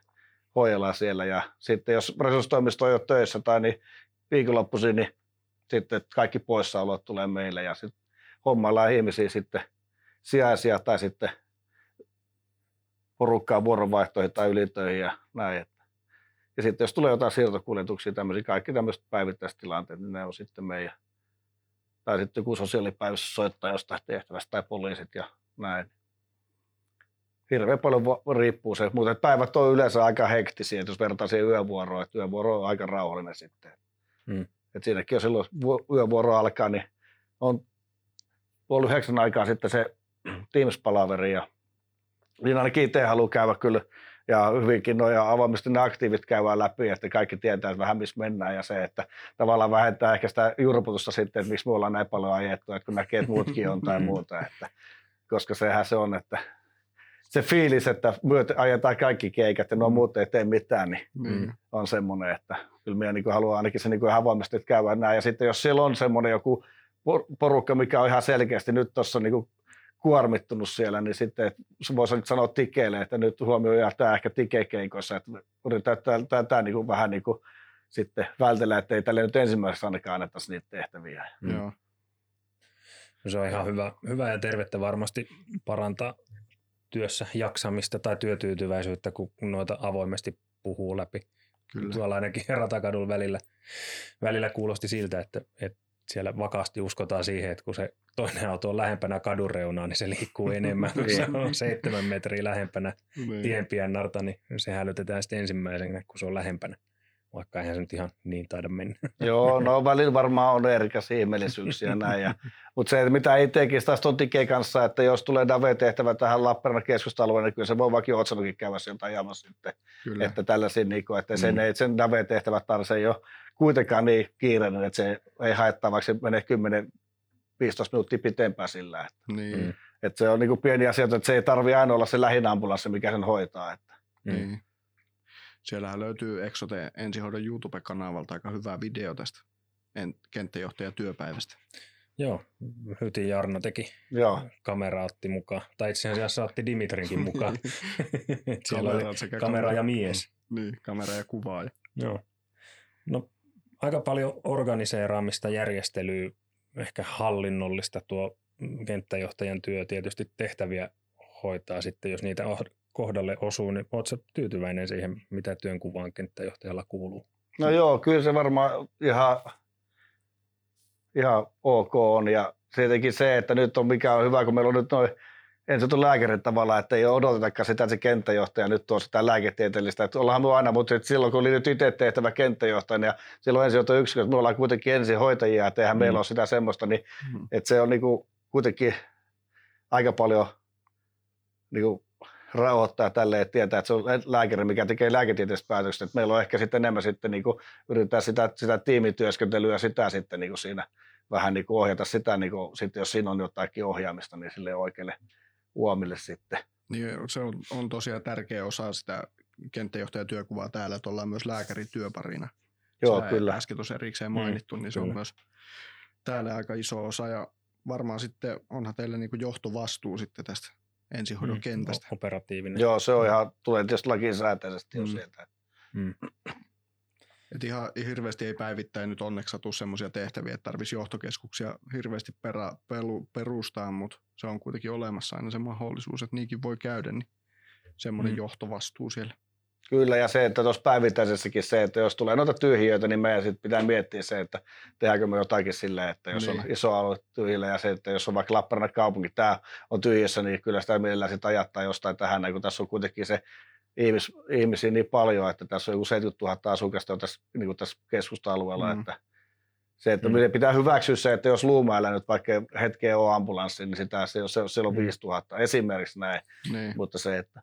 hoidellaan siellä. Ja sitten jos resurssitoimisto ei ole töissä tai niin viikonloppuisin, niin sitten kaikki poissaolot tulee meille ja sitten hommaillaan ihmisiä sitten sijaisia tai sitten porukkaa vuoronvaihtoihin tai ylitöihin ja näin. Ja sitten jos tulee jotain siirtokuljetuksia, tämmöisiä kaikki tämmöiset päivittäistilanteet, niin ne on sitten meidän. Tai sitten joku sosiaalipäivässä soittaa jostain tehtävästä tai poliisit ja näin. Hirveän paljon riippuu se, mutta päivät on yleensä aika hektisiä, että jos vertaa siihen yövuoroon, että yövuoro on aika rauhallinen sitten. Hmm. Että siinäkin, jos silloin yövuoro alkaa, niin on puoli yhdeksän aikaa sitten se Teams-palaveri ja niin ainakin itse haluaa käydä kyllä ja hyvinkin noja avoimesti ne aktiivit käydään läpi, että kaikki tietää että vähän missä mennään ja se, että tavallaan vähentää ehkä sitä jurputusta sitten, että miksi me ollaan näin paljon ajettu, että kun näkee, että muutkin on tai muuta, että, koska sehän se on, että se fiilis, että myöt ajetaan kaikki keikat ja nuo muut ei tee mitään, niin mm. on semmoinen, että kyllä minä niin haluan ainakin se niin avoimesti käydä näin. Ja sitten jos siellä on semmoinen joku porukka, mikä on ihan selkeästi nyt tuossa niin kuormittunut siellä, niin sitten voisi nyt sanoa tikeille, että nyt huomioidaan tämä ehkä tikekeikoissa, että yritetään tätä niin kuin vähän niin kuin sitten vältellä, että ei tälle nyt ensimmäisenä ainakaan annettaisi niitä tehtäviä. Mm. Joo. Se on ihan hyvä, hyvä ja tervettä varmasti parantaa työssä jaksamista tai työtyytyväisyyttä, kun noita avoimesti puhuu läpi. Kyllä. Tuolla ainakin Ratakadulla välillä, välillä kuulosti siltä, että, että siellä vakaasti uskotaan siihen, että kun se toinen auto on lähempänä kadun reunaa, niin se liikkuu enemmän, kun se on seitsemän metriä lähempänä niin. tienpiennarta, niin se hälytetään sitten ensimmäisenä, kun se on lähempänä. Vaikka eihän se nyt ihan niin taida mennä. Joo, no välillä varmaan on erikäs ihmeellisyyksiä näin. Ja, mutta se, mitä itsekin taas on Tike kanssa, että jos tulee Dave-tehtävä tähän Lappeenrannan keskustalueen, niin kyllä se voi vaikka Otsanokin käydä sieltä ajamassa sitten. Kyllä. Että tällaisia, niin kuin, että sen, mm. ei, sen Dave-tehtävät tarvitse jo kuitenkaan niin kiireinen, että se ei haittaa, vaikka se menee 10 15 minuuttia pitempään sillä. Että, niin. Mm. että se on niin kuin pieni asia, että se ei tarvitse aina olla se lähinambulanssi, mikä sen hoitaa. Että. Niin. Mm. Siellähän löytyy Exote ensihoidon YouTube-kanavalta aika hyvä video tästä kenttäjohtajan työpäivästä. Joo, Hyti Jarno teki. Joo. Kamera otti mukaan. Tai itse asiassa otti Dimitrinkin mukaan. Siellä kamera, oli sekä kamera, kamera ja mies. Niin, kamera ja kuvaaja. Joo. No, aika paljon organiseeraamista, järjestelyä, ehkä hallinnollista tuo kenttäjohtajan työ. Tietysti tehtäviä hoitaa sitten, jos niitä kohdalle osuu, niin oletko tyytyväinen siihen, mitä työnkuvaan kenttäjohtajalla kuuluu? No joo, kyllä se varmaan ihan, ihan ok on ja tietenkin se, että nyt on mikä on hyvä, kun meillä on nyt noin ensin lääkärin tavalla, että ei odotetakaan sitä, että se kenttäjohtaja nyt tuo sitä lääketieteellistä. Että ollaan me aina, mutta silloin kun oli nyt itse tehtävä kenttäjohtaja ja silloin ensin yksikö, me ollaan kuitenkin ensin hoitajia, että eihän mm. meillä ole sitä semmoista, niin mm. että se on niinku kuitenkin aika paljon niinku rauhoittaa tälle, että tietää, että se on lääkäri, mikä tekee lääketieteelliset päätökset. Että meillä on ehkä sitten enemmän sitten niin kuin, yritetään sitä, sitä tiimityöskentelyä sitä sitten niin kuin siinä vähän niin kuin ohjata sitä, niin kuin, sitten jos siinä on jotakin ohjaamista, niin sille oikealle uomille sitten. Niin, se on, on tosiaan tärkeä osa sitä kenttäjohtajan työkuvaa täällä, että ollaan myös lääkärityöparina. Joo, Sä kyllä. Äsken tuossa erikseen mainittu, mm, niin se kyllä. on myös täällä aika iso osa ja varmaan sitten onhan teille niin johtovastuu sitten tästä ensihoidon mm, kentästä. Operatiivinen. Joo, se on ihan, tulee tietysti lakisääteisesti mm. jo sieltä. Mm. Et ihan hirveästi ei päivittäin nyt onneksi tule sellaisia tehtäviä, että tarvitsisi johtokeskuksia hirveästi perä, pelu, perustaa, mutta se on kuitenkin olemassa aina se mahdollisuus, että niinkin voi käydä, niin semmoinen mm. johtovastuu siellä. Kyllä, ja se, että tuossa päivittäisessäkin se, että jos tulee noita tyhjiöitä, niin meidän sitten pitää miettiä se, että tehdäänkö me jotakin silleen, että jos niin. on iso alue tyhjillä ja se, että jos on vaikka Lappeenrannan kaupunki, tämä on tyhjiössä, niin kyllä sitä mielellään sitten ajattaa jostain tähän, kun tässä on kuitenkin se ihmis, ihmisiä niin paljon, että tässä on joku 70 000 asukasta tässä, niin kuin tässä keskusta-alueella, mm. että se, että mm. pitää hyväksyä se, että jos Luumäellä nyt vaikka hetkeä on ambulanssi, niin sitä, se, se, siellä on mm. 5000 esimerkiksi näin, niin. mutta se, että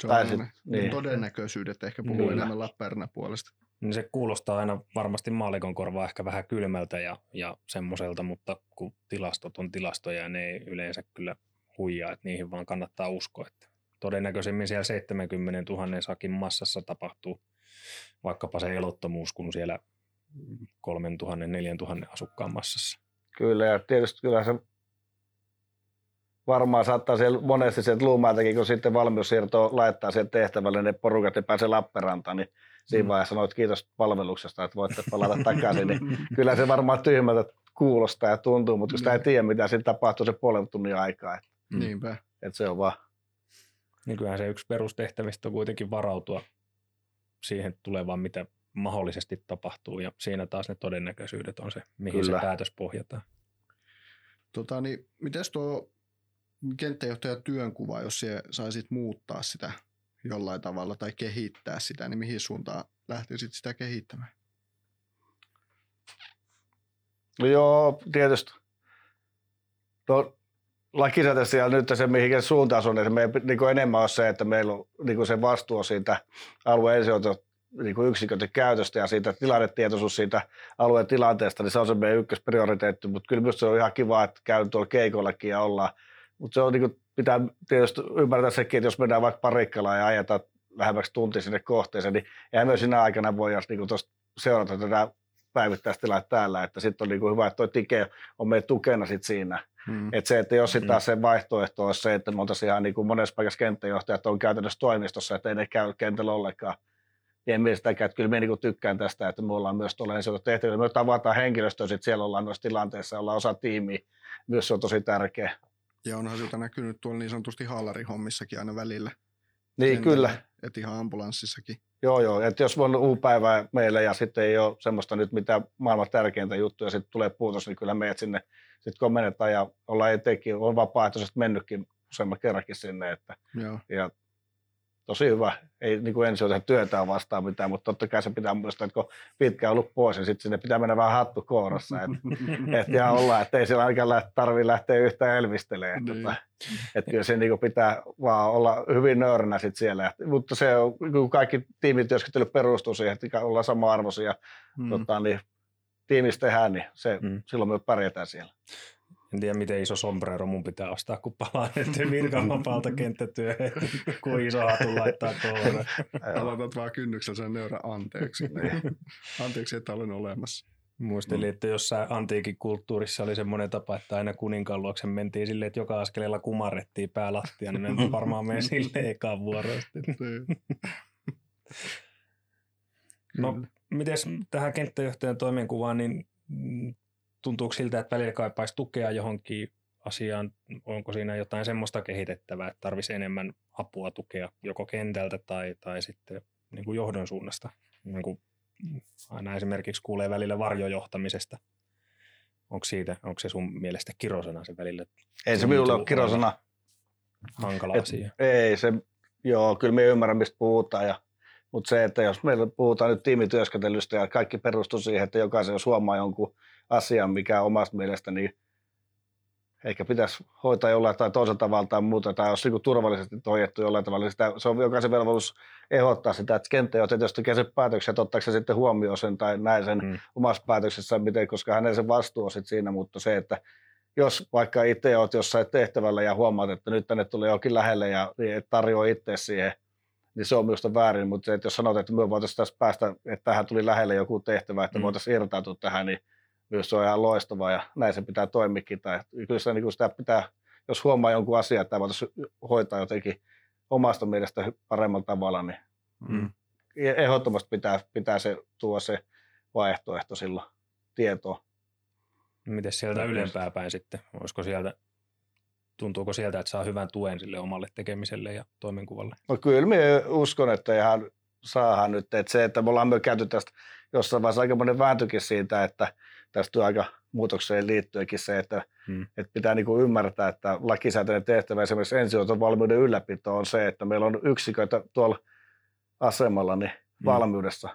se on sit, niin. todennäköisyydet ehkä puhuu niin. enemmän Lappeenrannan puolesta. Niin se kuulostaa aina varmasti maalikon korvaa ehkä vähän kylmältä ja, ja semmoiselta, mutta kun tilastot on tilastoja, ne ei yleensä kyllä huijaa, että niihin vaan kannattaa uskoa. Että todennäköisemmin siellä 70 000 sakin massassa tapahtuu vaikkapa se elottomuus, kun siellä 3000, 4000 asukkaan massassa. Kyllä, ja tietysti kyllä se varmaan saattaa siellä monesti sieltä Luumäeltäkin, kun sitten valmiussiirto laittaa sen tehtävälle ne porukat ja pääsee Lappeenrantaan, niin siinä mm. vaiheessa sanoit kiitos palveluksesta, että voitte palata takaisin, niin kyllä se varmaan tyhmältä kuulostaa ja tuntuu, mutta kun sitä ei niin. tiedä, mitä siinä tapahtuu se puolen tunnin aikaa. Että, mm. Niinpä. Että se on vaan. Niin kyllähän se yksi perustehtävistä on kuitenkin varautua siihen tulevaan, mitä mahdollisesti tapahtuu, ja siinä taas ne todennäköisyydet on se, mihin Kyllä. se päätös pohjataan. Tota, niin, miten tuo kenttäjohtajan työnkuva, jos se saisit muuttaa sitä jollain tavalla tai kehittää sitä, niin mihin suuntaan lähtisit sitä kehittämään? No joo, tietysti. No, lakisääteisesti ja nyt se, mihin suuntaan on, että me niin enemmän on se, että meillä on niin se vastuu siitä alueen ensihoito niin kuin yksiköiden käytöstä ja siitä tilannetietoisuus siitä alueen tilanteesta, niin se on se meidän ykkösprioriteetti, mutta kyllä myös se on ihan kiva, että käy tuolla keikollakin ja ollaan. Mutta se on niin kuin, pitää tietysti ymmärtää sekin, että jos mennään vaikka parikkalaan ja ajetaan lähemmäksi tunti sinne kohteeseen, niin eihän myös siinä aikana voi niin seurata tätä päivittäistilaa täällä, että sitten on niin kuin hyvä, että tuo Tike on meidän tukena sit siinä. Hmm. Et se, että jos sitten taas se vaihtoehto on se, että me oltaisiin ihan niin kuin monessa paikassa kenttäjohtajat on käytännössä toimistossa, että ei ne käy kentällä ollenkaan, en mielestäkään, että kyllä minä niin tykkään tästä, että me ollaan myös tuolla ensi tehtäviä. Me tavataan henkilöstöä, sitten siellä ollaan noissa tilanteissa, ollaan osa tiimiä, myös se on tosi tärkeä. Ja onhan sitä näkynyt tuolla niin sanotusti haalarihommissakin aina välillä. Niin, Sen kyllä. Että ihan ambulanssissakin. Joo, joo. Että jos on uupäivää meille ja sitten ei ole semmoista nyt mitä maailman tärkeintä juttuja, ja sitten tulee puutos, niin kyllä meidät sinne sitten komennetaan ja ollaan etenkin, on vapaaehtoisesti mennytkin useamman kerrankin sinne. Että, Joo. Ja tosi hyvä. Ei niin kuin ensin tehdä työtä vastaan mitään, mutta totta kai se pitää muistaa, että kun pitkään ollut pois, niin sitten sinne pitää mennä vähän hattu kourassa. Että et, ja olla, että ei siellä ainakaan tarvitse lähteä yhtään elvistelemään. Niin. Että, että kyllä se niin kuin pitää vaan olla hyvin nöyränä sit siellä. Mutta se on, kun kaikki tiimityöskentely perustuu siihen, että ollaan sama-arvoisia, mm. tota, niin tiimistä tehdään, niin se, mm. silloin me pärjätään siellä. En tiedä, miten iso sombrero mun pitää ostaa, kun palaan nyt virkamapalta kenttätyöhön, kun iso hatu laittaa tuolla. Aloitat vaan kynnyksellä sen nöyrä anteeksi. anteeksi, että olen olemassa. Muistelin, että jossain antiikin kulttuurissa oli semmoinen tapa, että aina kuninkaan luokse mentiin silleen, että joka askeleella kumarrettiin päälattia, niin me varmaan menen silleen ekaan vuoroon. Niin. no, miten tähän kenttäjohtajan toimenkuvaan, niin tuntuuko siltä, että välillä kaipaisi tukea johonkin asiaan? Onko siinä jotain semmoista kehitettävää, että tarvisi enemmän apua, tukea joko kentältä tai, tai sitten niin kuin johdon suunnasta? Niin kuin aina esimerkiksi kuulee välillä varjojohtamisesta. Onko, siitä, onko se sun mielestä kirosana se välillä? Ei se minulle ole kirosana. Hankala Et, asia. Ei se, joo, kyllä me ymmärrän mistä puhutaan ja mutta se, että jos meillä puhutaan nyt tiimityöskentelystä ja kaikki perustuu siihen, että jokaisen jos huomaa jonkun asian, mikä omasta mielestäni niin ehkä pitäisi hoitaa jollain tai toisella tavalla tai muuta, tai jos niin turvallisesti hoidettu jollain tavalla, niin sitä, se on jokaisen velvollisuus ehdottaa sitä, että kenttä on tietysti tekee sen päätöksen, että ottaako se sitten huomioon sen tai näin sen mm. omassa päätöksessä, miten, koska hänellä se vastuu on sitten siinä, mutta se, että jos vaikka itse olet jossain tehtävällä ja huomaat, että nyt tänne tulee jokin lähelle ja tarjoaa itse siihen, niin se on minusta väärin, mutta se, että jos sanot, että me voitaisiin tässä päästä, että tähän tuli lähelle joku tehtävä, että mm. voitaisiin irtautua tähän, niin myös se on ihan loistava ja näin se pitää toimikin. Tai kyllä se, niin sitä pitää, jos huomaa jonkun asian, että voitaisiin hoitaa jotenkin omasta mielestä paremmalla tavalla, niin mm. ehdottomasti pitää, pitää se tuo se vaihtoehto silloin tietoa. Miten sieltä ylempää päin sitten? Olisiko sieltä, tuntuuko sieltä, että saa hyvän tuen sille omalle tekemiselle ja toimenkuvalle? No kyllä minä uskon, että ihan saahan nyt. Että se, että me ollaan myös käyty tästä jossain vaiheessa aika monen vääntykin siitä, että tästä aika muutokseen liittyenkin se, että, hmm. että pitää niin kuin ymmärtää, että lakisääteinen tehtävä esimerkiksi ensihoitovalmiuden ylläpito on se, että meillä on yksiköitä tuolla asemalla niin valmiudessa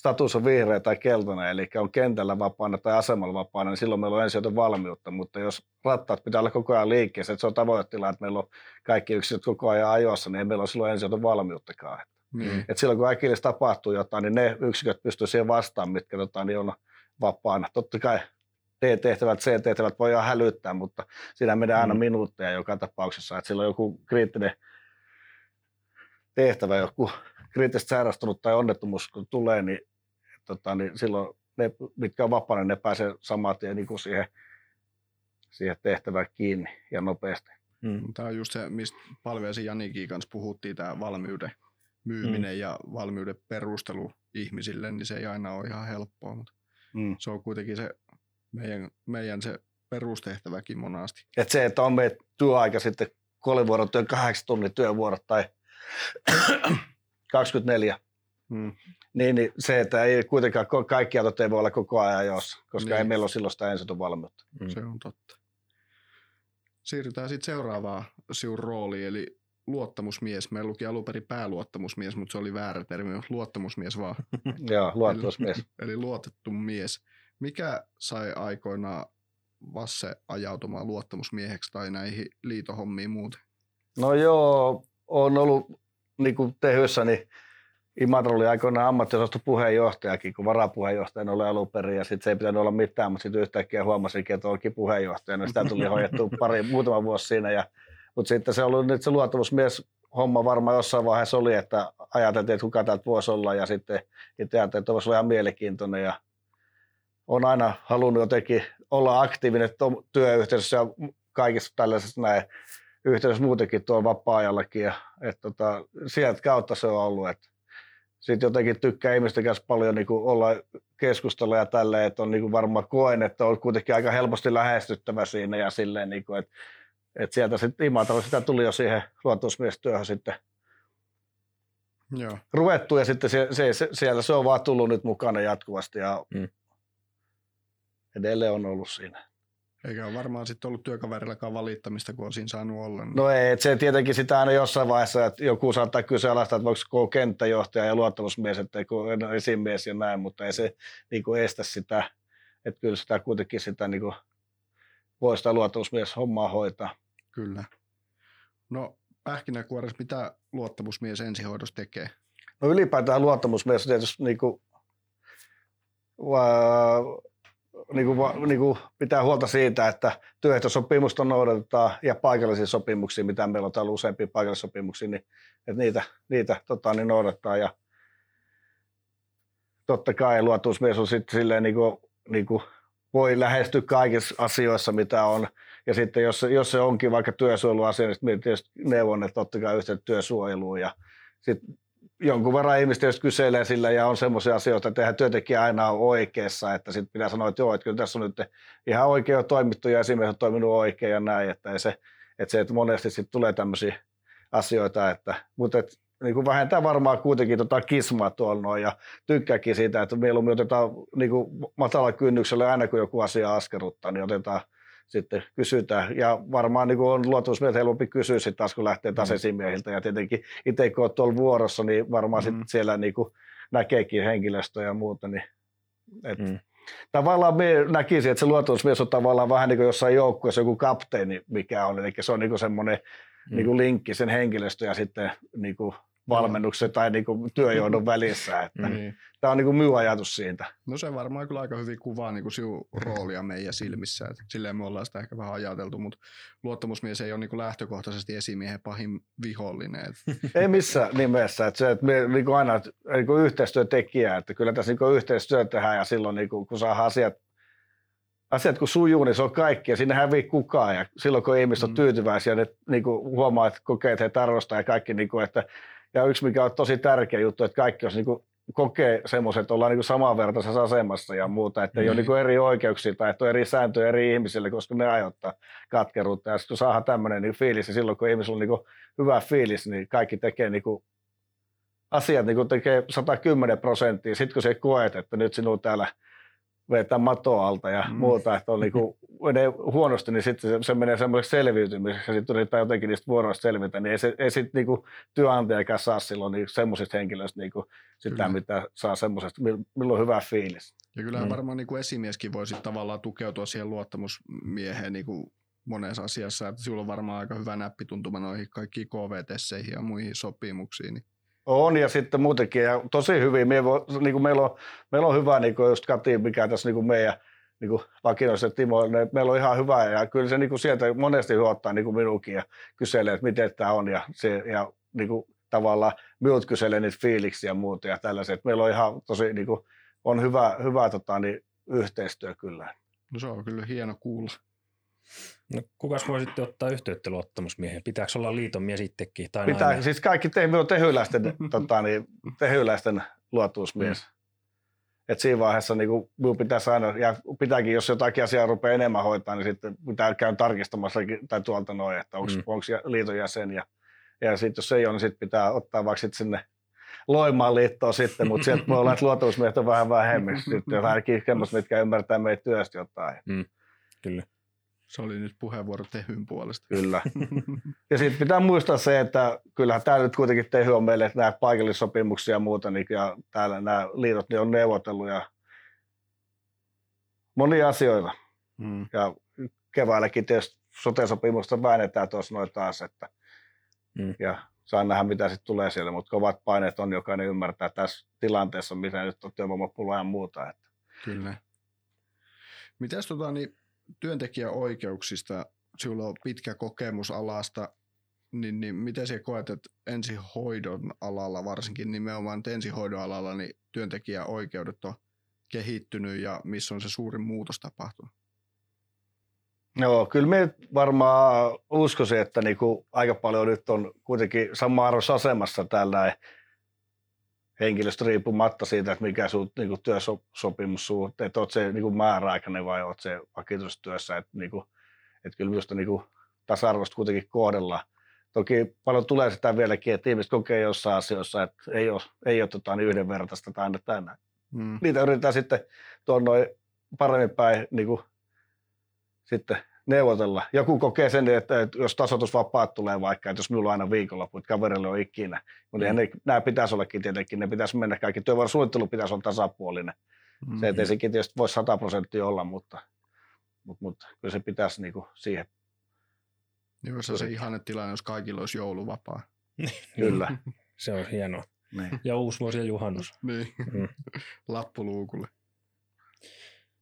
status on vihreä tai keltainen, eli on kentällä vapaana tai asemalla vapaana, niin silloin meillä on ensin valmiutta. Mutta jos rattaat pitää olla koko ajan liikkeessä, että se on tavoitetila, että meillä on kaikki yksilöt koko ajan ajoissa, niin ei meillä ole silloin ensin valmiuttakaan. Mm. Et silloin kun äkillisesti tapahtuu jotain, niin ne yksiköt pystyy siihen vastaan, mitkä tota, niin on vapaana. Totta kai D-tehtävät, C-tehtävät voidaan hälyttää, mutta siinä menee aina mm. minuutteja joka tapauksessa. Että silloin joku kriittinen tehtävä, joku kriittisesti sairastunut tai onnettomuus kun tulee, niin, tota, niin silloin ne, mitkä on vapaana, ne pääsee saman tien niin kuin siihen, siihen tehtävään kiinni ja nopeasti. Mm. Tämä on just se, mistä palveluisi Janikin kanssa puhuttiin, tämä valmiuden myyminen mm. ja valmiuden perustelu ihmisille, niin se ei aina ole ihan helppoa, mutta mm. se on kuitenkin se meidän, meidän se perustehtäväkin monasti. Et se, että on meidän työaika sitten kolivuorotyön kahdeksan tunnin työvuorot tai 24, mm. niin, niin, se, että ei kuitenkaan kaikki autot ei voi olla koko ajan jos, koska niin. ei meillä ole silloin sitä ensin valmiutta. Mm. Se on totta. Siirrytään sitten seuraavaan siun rooliin, eli luottamusmies. Meillä luki alun perin pääluottamusmies, mutta se oli väärä termi. Luottamusmies vaan. Joo, luottamusmies. eli, eli luotettu mies. Mikä sai aikoinaan Vasse ajautumaan luottamusmieheksi tai näihin liitohommiin muuten? No joo, on ollut niin kuin tehyssä, niin Imatra oli aikoinaan ammattiosaston puheenjohtajakin, kun varapuheenjohtajana oli alun perin, ja sitten se ei pitänyt olla mitään, mutta sitten yhtäkkiä huomasinkin, että olikin puheenjohtajana. Sitä tuli hoidettua pari, muutama vuosi siinä, ja, mutta sitten se oli nyt se luottamusmies homma varmaan jossain vaiheessa oli, että ajateltiin, että kuka täältä voisi olla, ja sitten itse ajattelin, että olisi ihan mielenkiintoinen, ja on aina halunnut jotenkin olla aktiivinen työyhteisössä ja kaikissa tällaisissa näin yhteydessä muutenkin tuolla vapaa-ajallakin. Ja, et tota, sieltä kautta se on ollut. Sitten jotenkin tykkää ihmisten kanssa paljon niin kuin olla keskustella ja tälleen, että on niin kuin varmaan koen, että on kuitenkin aika helposti lähestyttävä siinä ja silleen, niin kuin, että, että sieltä sitten Imatalla sitä tuli jo siihen luottamusmiestyöhön sitten Joo. ruvettu ja sitten se, se, se, siellä se on vaan tullut nyt mukana jatkuvasti ja mm edelleen on ollut siinä. Eikä ole varmaan sitten ollut työkaverillakaan valittamista, kun on siinä saanut olla. No ei, että se tietenkin sitä aina jossain vaiheessa, että joku saattaa kyseenalaistaa, että voiko koko kenttäjohtaja ja luottamusmies, että esimies ja näin, mutta ei se niin kuin estä sitä, että kyllä sitä kuitenkin sitä niin kuin, voi sitä luottamusmies hommaa hoitaa. Kyllä. No pähkinäkuoressa, mitä luottamusmies ensihoidossa tekee? No ylipäätään luottamusmies tietysti niin kuin, niin kuin, niin kuin pitää huolta siitä, että työehtosopimusta noudatetaan ja paikallisia sopimuksia, mitä meillä on täällä useampia paikallissopimuksia, niin että niitä, niitä tota, niin noudattaa. Ja totta kai luottamusmies on sitten silleen niin kuin, niin kuin voi lähestyä kaikissa asioissa, mitä on. Ja sitten jos, jos se onkin vaikka työsuojeluasia, niin sitten tietysti neuvon, että ottakaa yhteyttä työsuojeluun. Ja sitten jonkun verran ihmistä jos kyselee sillä ja on semmoisia asioita, että eihän työntekijä aina ole oikeassa, että sitten pitää sanoa, että joo, että kyllä tässä on nyt ihan oikein on toimittu ja esimerkiksi on toiminut oikein ja näin, että se, että se, että monesti sitten tulee tämmöisiä asioita, että, mutta et, niin kuin vähentää varmaan kuitenkin tota kismaa tuolla noin ja tykkääkin siitä, että mieluummin otetaan niin kuin matala kynnyksellä aina kun joku asia askeruttaa, niin otetaan sitten kysytään. Ja varmaan niin on luottamusmiehet helpompi kysyä sitten taas, kun lähtee taas mm. esimiehiltä. Ja tietenkin itse kun olet tuolla vuorossa, niin varmaan mm. sitten siellä niin kuin näkeekin henkilöstöä ja muuta. Niin, et, mm. Tavallaan me näkisin, että se luottamusmies on tavallaan vähän niin kuin jossain joukkueessa joku kapteeni, mikä on. Eli se on niin kuin semmoinen mm. niin kuin linkki sen henkilöstö ja sitten niin kuin valmennuksen tai niin kuin työjohdon välissä. Että mm. Tämä on niin kuin minun ajatus siitä. No se varmaan kyllä aika hyvin kuvaa niin kuin sinun roolia meidän silmissä. Että silleen me ollaan sitä ehkä vähän ajateltu, mutta luottamusmies ei ole niin kuin lähtökohtaisesti esimiehen pahin vihollinen. ei missään nimessä. Että se, että me niin kuin aina niin kuin yhteistyötekijä, että kyllä tässä niin kuin yhteistyö tehdään ja silloin niin kuin, kun saa asiat asiat kun sujuu, niin se on kaikki ja sinne hävii kukaan. Ja silloin kun ihmiset on mm. tyytyväisiä, ne niin kuin huomaa, että kokee, että he arvostaa ja kaikki, niin kuin, että ja yksi, mikä on tosi tärkeä juttu, että kaikki olisi niin kokee semmoiset, että ollaan niin samanvertaisessa asemassa ja muuta, että mm. ei ole niin eri oikeuksia tai että on eri sääntöjä eri ihmisille, koska ne aiheuttaa katkeruutta. Ja sitten kun saadaan tämmöinen niin fiilis, ja silloin kun ihmisellä on niin hyvä fiilis, niin kaikki tekee niin kuin, asiat niin tekee 110 prosenttia. Sitten kun se koet, että nyt sinun täällä vetää matoa alta ja mm. muuta, että on niinku, menee huonosti, niin sitten se, se menee semmoiseksi selviytymiseksi ja sitten yritetään jotenkin niistä vuoroista selvitä, niin ei, se, ei sitten niinku työnantajakaan saa silloin niinku semmoisista henkilöistä niinku sitä, Kyllä. mitä saa semmoisesta, milloin on hyvä fiilis. Ja kyllähän mm. varmaan niinku esimieskin voisi tavallaan tukeutua siihen luottamusmieheen niinku monessa asiassa, että sinulla on varmaan aika hyvä näppituntuma noihin kaikkiin KVT-seihin ja muihin sopimuksiin. Niin on ja sitten muutenkin ja tosi hyvin. Me voi, niin kuin meillä, on, meillä on hyvä, niin kuin just Kati, mikä tässä niin kuin meidän niin kuin vakinoiset Timo, ne, meillä on ihan hyvä ja kyllä se niin kuin sieltä monesti huottaa niin kuin minunkin ja kyselee, että miten tämä on ja, se, ja niin kuin, tavallaan minut kyselee niitä fiiliksiä ja muuta ja tällaiset. Meillä on ihan tosi niin kuin, on hyvä, hyvä tota, niin, yhteistyö kyllä. No se on kyllä hieno kuulla. No, kukas voi sitten ottaa yhteyttä luottamusmiehen? Pitääkö olla liiton mies itsekin? Tai Pitää, nainen? siis kaikki te, on tehyläisten, tota, niin, tehyläisten luottamusmies. Mm. Et siinä vaiheessa niin minun pitää aina, ja pitääkin, jos jotakin asiaa rupeaa enemmän hoitaa, niin sitten pitää käydä tarkistamassa tai tuolta noin, että onko mm. liiton jäsen. Ja, ja sitten jos ei ole, niin sitten pitää ottaa vaikka sit sinne Loimaan liittoon sitten, mutta sieltä voi olla, että luottamusmiehet on vähän vähemmän. Sitten on ainakin semmoista, mitkä ymmärtää meitä työstä jotain. Mm. Kyllä. Se oli nyt puheenvuoro Tehyn puolesta. Kyllä. Ja sitten pitää muistaa se, että kyllähän tämä nyt kuitenkin Tehy on meille nämä paikallissopimuksia ja muuta, niin ja täällä nämä liitot niin on neuvotellut ja monia asioita. Mm. Ja keväälläkin tietysti sote-sopimusta väännetään tuossa noin taas, että mm. ja saa nähdä, mitä sitten tulee siellä, mutta kovat paineet on, jokainen ymmärtää tässä tilanteessa, missä nyt on työvoimapula ja muuta. Että. Kyllä. Mitäs tota, niin työntekijäoikeuksista, sinulla on pitkä kokemus alasta, niin, niin miten sinä koet, että ensihoidon alalla, varsinkin nimenomaan ensihoidon alalla, niin työntekijäoikeudet on kehittynyt ja missä on se suurin muutos tapahtunut? Joo, kyllä me varmaan uskoisin, että niinku aika paljon nyt on kuitenkin sama asemassa tällä henkilöstö riippumatta siitä, että mikä sun niin kuin työsopimus suhteen, että oot se niin kuin määräaikainen vai oot se vakituistyössä, että, niin kuin, että kyllä minusta niin kuin tasa-arvoista kuitenkin kohdella. Toki paljon tulee sitä vieläkin, että ihmiset kokee jossain asioissa, että ei ole, ei ole tota, niin yhdenvertaista tai tänne. Hmm. Niitä yritetään sitten tuon noin paremmin päin niin kuin, sitten neuvotella. Joku kokee sen, että, jos tasoitusvapaat tulee vaikka, että jos minulla on aina viikonloppu, että kaverille on ikinä. Mutta mm. ne, nämä pitäisi ollakin tietenkin, ne pitäisi mennä kaikki. Työvuorosuunnittelu pitäisi olla tasapuolinen. Mm. Se, että sekin tietysti voisi 100 prosenttia olla, mutta, mutta, mutta kyllä se pitäisi niin kuin siihen. Joo, se on se ihanne tilanne, jos kaikilla olisi jouluvapaa. kyllä. se on hienoa. Niin. Ja uusi vuosi ja juhannus. niin. Mm. Lappuluukulle.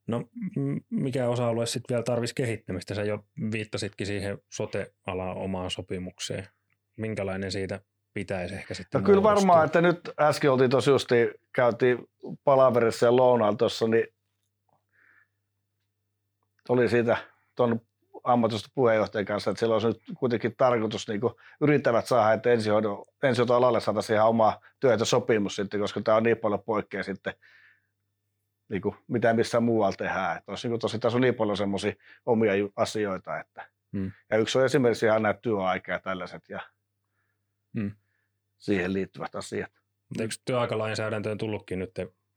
No mikä osa-alue sitten vielä tarvisi kehittämistä? Sä jo viittasitkin siihen sote-alaan omaan sopimukseen. Minkälainen siitä pitäisi ehkä sitten No kyllä varmaan, että nyt äsken oltiin tuossa justi, käytiin palaverissa ja lounaalla tuossa, niin oli siitä tuon ammatillista puheenjohtajan kanssa, että siellä olisi nyt kuitenkin tarkoitus niin yrittävät saada, että ensihoidon, ensihoitoalalle saataisiin ihan oma työehtosopimus sitten, koska tämä on niin paljon poikkea sitten niin kuin, mitä missään muualla tehdään. Että olisi, niin kuin, tosi, tässä on niin paljon semmoisia omia asioita. Että, hmm. Ja yksi on esimerkiksi ihan näitä työaika ja tällaiset ja hmm. siihen liittyvät asiat. Eikö työaikalainsäädäntöön tullutkin nyt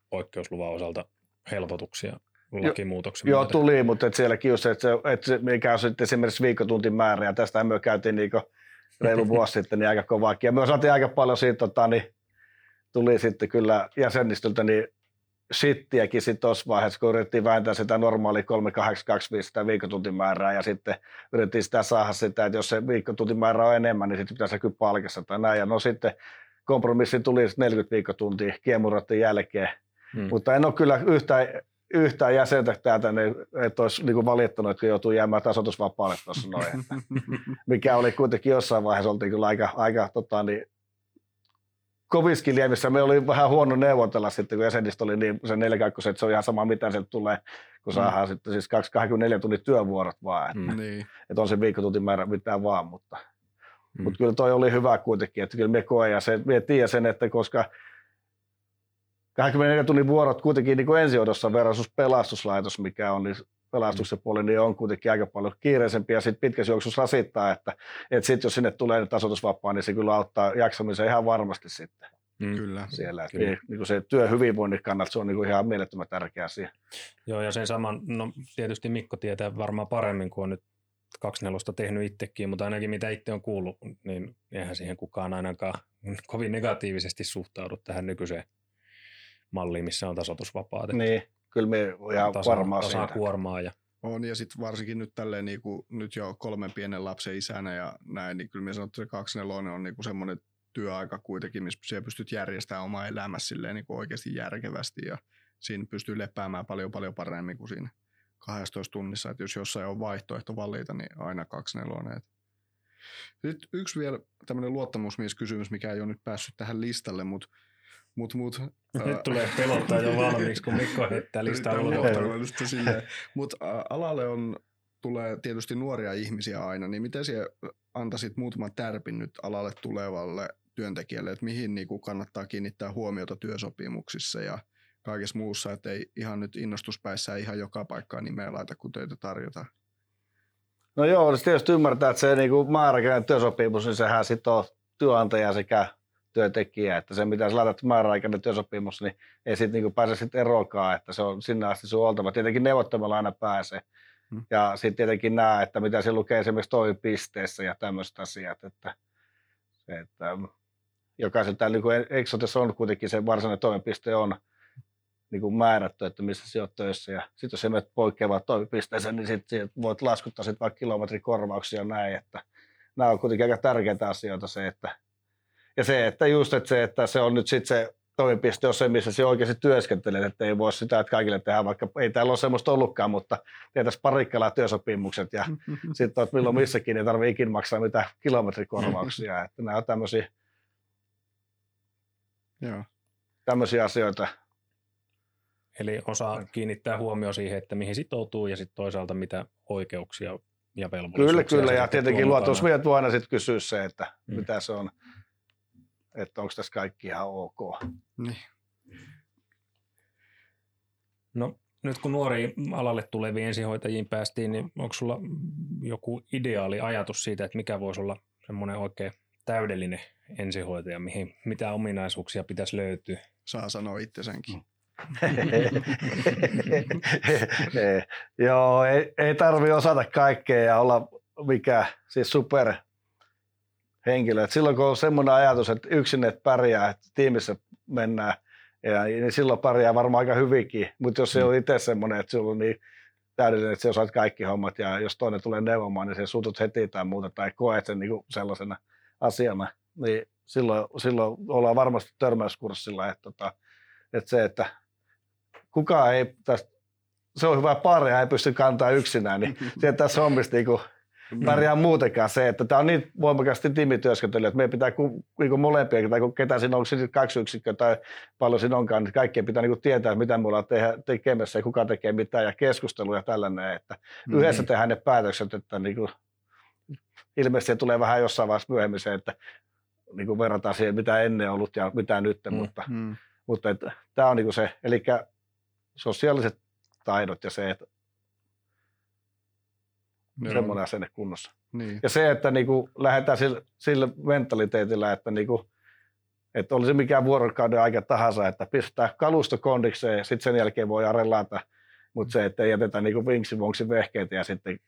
poikkeusluvan osalta helpotuksia? lakimuutoksen Joo, myötä. tuli, mutta et sielläkin just että, se, että se, mikä on sitten esimerkiksi viikkotuntin määrä, ja tästä me käytiin niin reilu vuosi sitten niin aika kovaakin. Ja me saatiin aika paljon siitä, tota, niin tuli sitten kyllä jäsenistöltä niin shittiäkin sitten tuossa vaiheessa, kun yritettiin vääntää sitä normaali 3825 sitä viikkotuntimäärää ja sitten yritettiin sitä saada sitä, että jos se viikkotuntimäärä on enemmän, niin sitten pitäisi kyllä palkassa tai näin. Ja no sitten kompromissi tuli 40 viikkotuntia kiemuroiden jälkeen, hmm. mutta en ole kyllä yhtään, yhtään jäsentä täältä, niin, että olisi niin valittanut, että joutuu jäämään tasoitusvapaalle tuossa noin. mikä oli kuitenkin jossain vaiheessa, oltiin kyllä aika, aika tota, niin, koviskin lievissä. Me oli vähän huono neuvotella sitten, kun jäsenistä oli niin se neljäkaikkoset, että se on ihan sama, mitä sieltä tulee, kun mm. saadaan sitten siis 24 tunnin työvuorot vaan. Että, mm. Niin. että on se viikkotuntimäärä mitään vaan, mutta, mm. mutta kyllä toi oli hyvä kuitenkin, että kyllä me koe ja se, me tiedän sen, että koska 24 tunnin vuorot kuitenkin niin kuin ensiodossa versus pelastuslaitos, mikä on, niin pelastuksen puoli, niin on kuitenkin aika paljon kiireisempi ja sitten pitkässä juoksussa rasittaa, että, että sitten jos sinne tulee tasoitusvapaa, niin se kyllä auttaa jaksamiseen ihan varmasti sitten. Mm. Kyllä. Siellä. Kyllä. Niin, niin kuin se työhyvinvoinnin kannalta se on niin kuin ihan mielettömän tärkeä asia. Joo, ja sen saman, no tietysti Mikko tietää varmaan paremmin, kuin on nyt 24 tehnyt itsekin, mutta ainakin mitä itse on kuullut, niin eihän siihen kukaan ainakaan kovin negatiivisesti suhtaudu tähän nykyiseen malliin, missä on tasoitusvapaat. Niin, kyllä me ihan tasa, varmaan tasa kuormaa ja on, ja sitten varsinkin nyt tälleen niin kuin, nyt jo kolmen pienen lapsen isänä ja näin, niin kyllä me sanottu, että se 24 on niin kuin semmoinen työaika kuitenkin, missä siellä pystyt järjestämään oma elämässä silleen niin kuin oikeasti järkevästi ja siinä pystyy lepäämään paljon paljon paremmin kuin siinä 12 tunnissa, että jos jossain on vaihtoehto valita, niin aina 24. Sitten yksi vielä tämmöinen luottamusmieskysymys, mikä ei ole nyt päässyt tähän listalle, mutta Mut, mut, Nyt tulee pelottaa jo valmiiksi, kun Mikko heittää listaa ulkoa. Mutta alalle on, tulee tietysti nuoria ihmisiä aina, niin miten siellä antaisit muutaman tärpin nyt alalle tulevalle työntekijälle, että mihin niinku kannattaa kiinnittää huomiota työsopimuksissa ja kaikessa muussa, että ei ihan nyt innostuspäissä ihan joka paikkaan nimeä laita, kun töitä tarjotaan? No joo, siis tietysti ymmärtää, että se niinku määräkäinen työsopimus, niin sehän on työnantaja sekä työntekijä, että se mitä sä laitat määräaikainen työsopimus, niin ei siitä niin pääse sitten erokaan, että se on sinne asti sun oltava. Tietenkin neuvottelemalla aina pääsee. Hmm. Ja sitten tietenkin nämä, että mitä se lukee esimerkiksi toimipisteessä ja tämmöiset asiat, että, että jokaisen täällä niin Exotessa on kuitenkin se varsinainen toimipiste on niin kuin määrätty, että missä sä oot töissä. Ja sitten jos menet poikkeavaan toimipisteeseen, niin sitten voit laskuttaa sit vaikka kilometrikorvauksia ja näin, että nämä on kuitenkin aika tärkeitä asioita se, että ja se, että just että se, että se on nyt sitten se toimipiste on se, missä se oikeasti työskentelee, että ei voi sitä, että kaikille tehdään, vaikka ei täällä ole semmoista ollutkaan, mutta tehtäisiin parikkalaa työsopimukset ja sitten että milloin missäkin ei tarvitse ikinä maksaa mitään kilometrikorvauksia, että nämä on tämmöisiä, Joo. tämmöisiä asioita. Eli osaa kiinnittää huomioon siihen, että mihin sitoutuu ja sitten toisaalta mitä oikeuksia ja velvollisuuksia. Kyllä, kyllä, ja tietenkin luotusmiehet voi aina sitten kysyä se, että mm. mitä se on että onko tässä kaikki ihan ok. Niin. No nyt kun nuori alalle tuleviin ensihoitajiin päästiin, niin onko sulla joku ideaali ajatus siitä, että mikä voisi olla semmoinen oikein täydellinen ensihoitaja, mihin, mitä ominaisuuksia pitäisi löytyä? Saa sanoa itse senkin. Joo, ei, ei tarvi osata kaikkea ja olla mikä siis super henkilö. Et silloin kun on semmoinen ajatus, että yksin et pärjää, että tiimissä mennään, ja, niin silloin pärjää varmaan aika hyvinkin. Mutta jos se on itse semmoinen, että sulla on niin täydellinen, että sä osaat kaikki hommat, ja jos toinen tulee neuvomaan, niin se sutut heti tai muuta, tai koet sen niin sellaisena asiana, niin silloin, silloin ollaan varmasti törmäyskurssilla, että, tota, että se, että kukaan ei tästä, se on hyvä pari, ei pysty kantaa yksinään, niin sieltä tässä hommista niin Mm. Pärjää muutenkaan se, että tämä on niin voimakkaasti tiimityöskentely, että meidän pitää ku, niin molempia, tai kun ketä siinä on, onko kaksi yksikköä tai paljon siinä onkaan, niin kaikkien pitää niin tietää, mitä me ollaan tehdä, tekemässä ja kuka tekee mitä ja keskusteluja ja tällainen, että mm-hmm. yhdessä tehdään ne päätökset, että niin kuin, ilmeisesti se tulee vähän jossain vaiheessa myöhemmin se, että niin kuin verrataan siihen, mitä ennen ollut ja mitä nyt, mm-hmm. mutta, mutta että, tämä on niin kuin se, eli sosiaaliset taidot ja se, että Joo. semmoinen asenne kunnossa. Niin. Ja se, että niin kuin lähdetään sille, sille mentaliteetillä, että, niin kuin, että olisi mikä vuorokauden aika tahansa, että pistää kalusto kondikseen ja sitten sen jälkeen voi arellata, mutta se, että ei jätetä niin vinksi vehkeitä ja sitten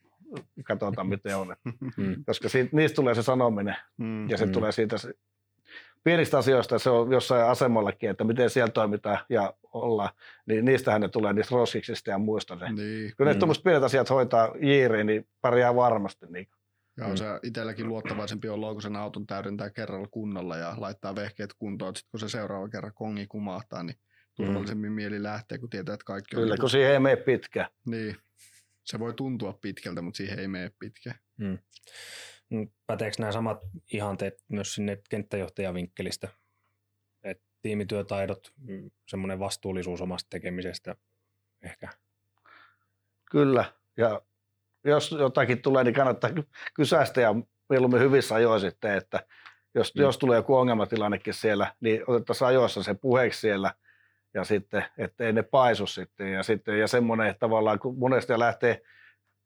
katsotaan miten on. Mm. Koska siitä, niistä tulee se sanominen mm. ja se mm. tulee siitä pienistä asioista, se on jossain asemallakin, että miten siellä toimitaan ja ollaan, niin niistähän ne tulee niistä roskiksista ja muista. Ne. Niin. Kyllä ne mm. tuommoiset pienet asiat hoitaa jiiriin, niin pärjää varmasti. Niin. Ja on mm. se itselläkin luottavaisempi olla, kun sen auton täydentää kerralla kunnolla ja laittaa vehkeet kuntoon. Sitten kun se seuraava kerran kongi kumahtaa, niin turvallisemmin mm. mieli lähtee, kun tietää, että kaikki on... Kyllä, kun siihen ei mene pitkä. Niin. Se voi tuntua pitkältä, mutta siihen ei mene pitkä. Mm. Mm, päteekö nämä samat ihanteet myös sinne kenttäjohtajavinkkelistä? Et tiimityötaidot, mm, semmoinen vastuullisuus omasta tekemisestä ehkä. Kyllä, ja jos jotakin tulee, niin kannattaa kysäistä ja mieluummin hyvissä ajoin sitten, että jos, mm. jos tulee joku ongelmatilannekin siellä, niin otettaisiin ajoissa se puheeksi siellä ja sitten, ettei ne paisu sitten ja, sitten, ja semmoinen, että tavallaan kun monesti lähtee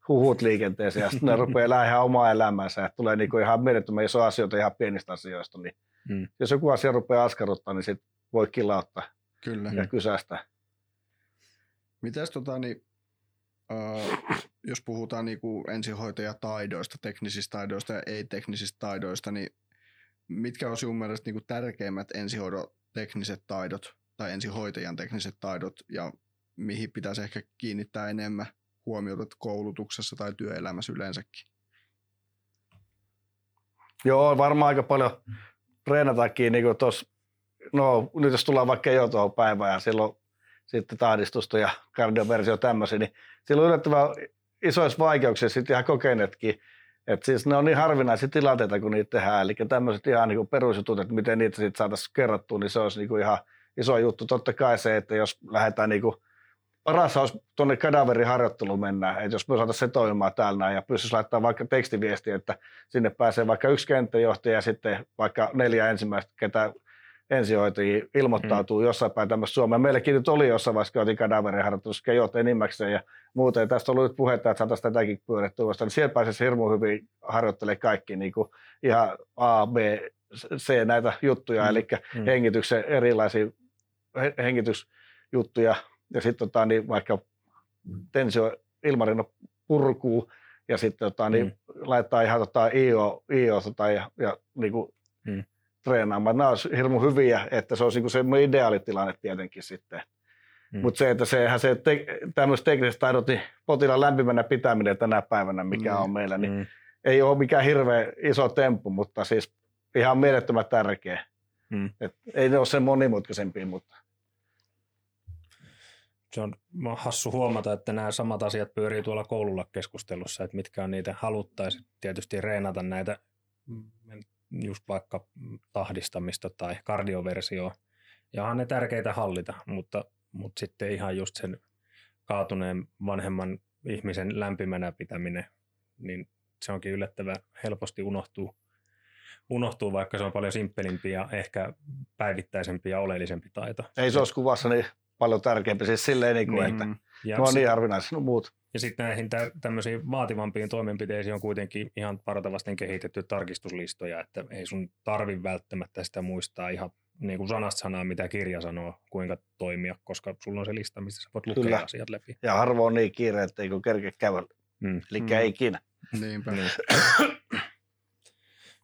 huhut liikenteeseen ja sitten ne rupeaa elää ihan omaa elämäänsä. Että tulee niinku ihan mielettömän iso asioita ihan pienistä asioista, niin Mm. Jos joku asia rupeaa askarruttaa, niin sit voi kilauttaa Kyllä. ja kysästä. Mitäs tota, niin, äh, jos puhutaan niinku ensihoitajataidoista, teknisistä taidoista ja ei-teknisistä taidoista, niin mitkä on sinun mielestä niinku tärkeimmät ensihoidon tekniset taidot tai ensihoitajan tekniset taidot ja mihin pitäisi ehkä kiinnittää enemmän huomiota koulutuksessa tai työelämässä yleensäkin? Joo, varmaan aika paljon treenatakin niin no nyt jos tullaan vaikka jo tuohon päivään ja silloin sitten tahdistusta ja kardioversio tämmöisiä, niin silloin yllättävän isoissa vaikeuksissa sitten ihan kokeneetkin. että siis ne on niin harvinaisia tilanteita, kun niitä tehdään. Eli tämmöiset ihan niin perusjutut, että miten niitä sitten saataisiin kerrottua, niin se olisi niin kuin ihan iso juttu. Totta kai se, että jos lähdetään niin kuin, paras olisi tuonne kadaveriharjoitteluun mennä, että jos me saataisiin se toimimaan täällä näin ja pystyisi laittamaan vaikka tekstiviesti, että sinne pääsee vaikka yksi kenttäjohtaja ja sitten vaikka neljä ensimmäistä, ketä ensihoitajia ilmoittautuu mm. jossain päin tämmöistä Suomea. Meilläkin nyt oli jossain vaiheessa, kun otin kadaveriharjoitussa, kejot enimmäkseen ja muuta. Ja tästä on ollut nyt puhetta, että saataisiin tätäkin pyörittyä vasta. Niin siellä pääsisi hirmu hyvin harjoittelemaan kaikki niin kuin ihan A, B, C näitä juttuja, mm. eli mm. hengityksen erilaisia hengitysjuttuja ja sitten tota, niin vaikka tensio ilmarino purkuu ja sitten tota, niin mm. laittaa ihan tota, IO, IO tota, ja, ja niin kuin, mm treenaamaan. Nämä olisivat hirmu hyviä, että se olisi niin se ideaalitilanne tietenkin sitten. Hmm. Mutta se, että sehän se te, tämmöiset tekniset taidot, niin potilaan lämpimänä pitäminen tänä päivänä, mikä hmm. on meillä, niin hmm. ei ole mikään hirveän iso temppu, mutta siis ihan mielettömän tärkeä. Hmm. Et ei ne ole sen monimutkaisempia, mutta se on hassu huomata, että nämä samat asiat pyörii tuolla koululla keskustelussa, että mitkä on niitä haluttaisiin tietysti reenata näitä just vaikka tahdistamista tai kardioversio. Ja on ne tärkeitä hallita, mutta, mutta sitten ihan just sen kaatuneen vanhemman ihmisen lämpimänä pitäminen, niin se onkin yllättävän helposti unohtuu, unohtuu, vaikka se on paljon simppelimpi ja ehkä päivittäisempi ja oleellisempi taito. Ei se olisi kuvassa niin paljon tärkeämpi, siis silleen, niin kuin, niin, että ja on niin harvinaisia no muut. Ja sitten näihin tä- tämmöisiin vaativampiin toimenpiteisiin on kuitenkin ihan partavasten kehitetty tarkistuslistoja, että ei sun tarvi välttämättä sitä muistaa ihan niin kuin sanasta sanaa, mitä kirja sanoo, kuinka toimia, koska sulla on se lista, mistä sä voit lukea Kyllä. asiat läpi. Ja harvoin niin kiire, että ei kun kerke kävellä. Mm. Eli mm. ei ikinä. Niinpä. Niin.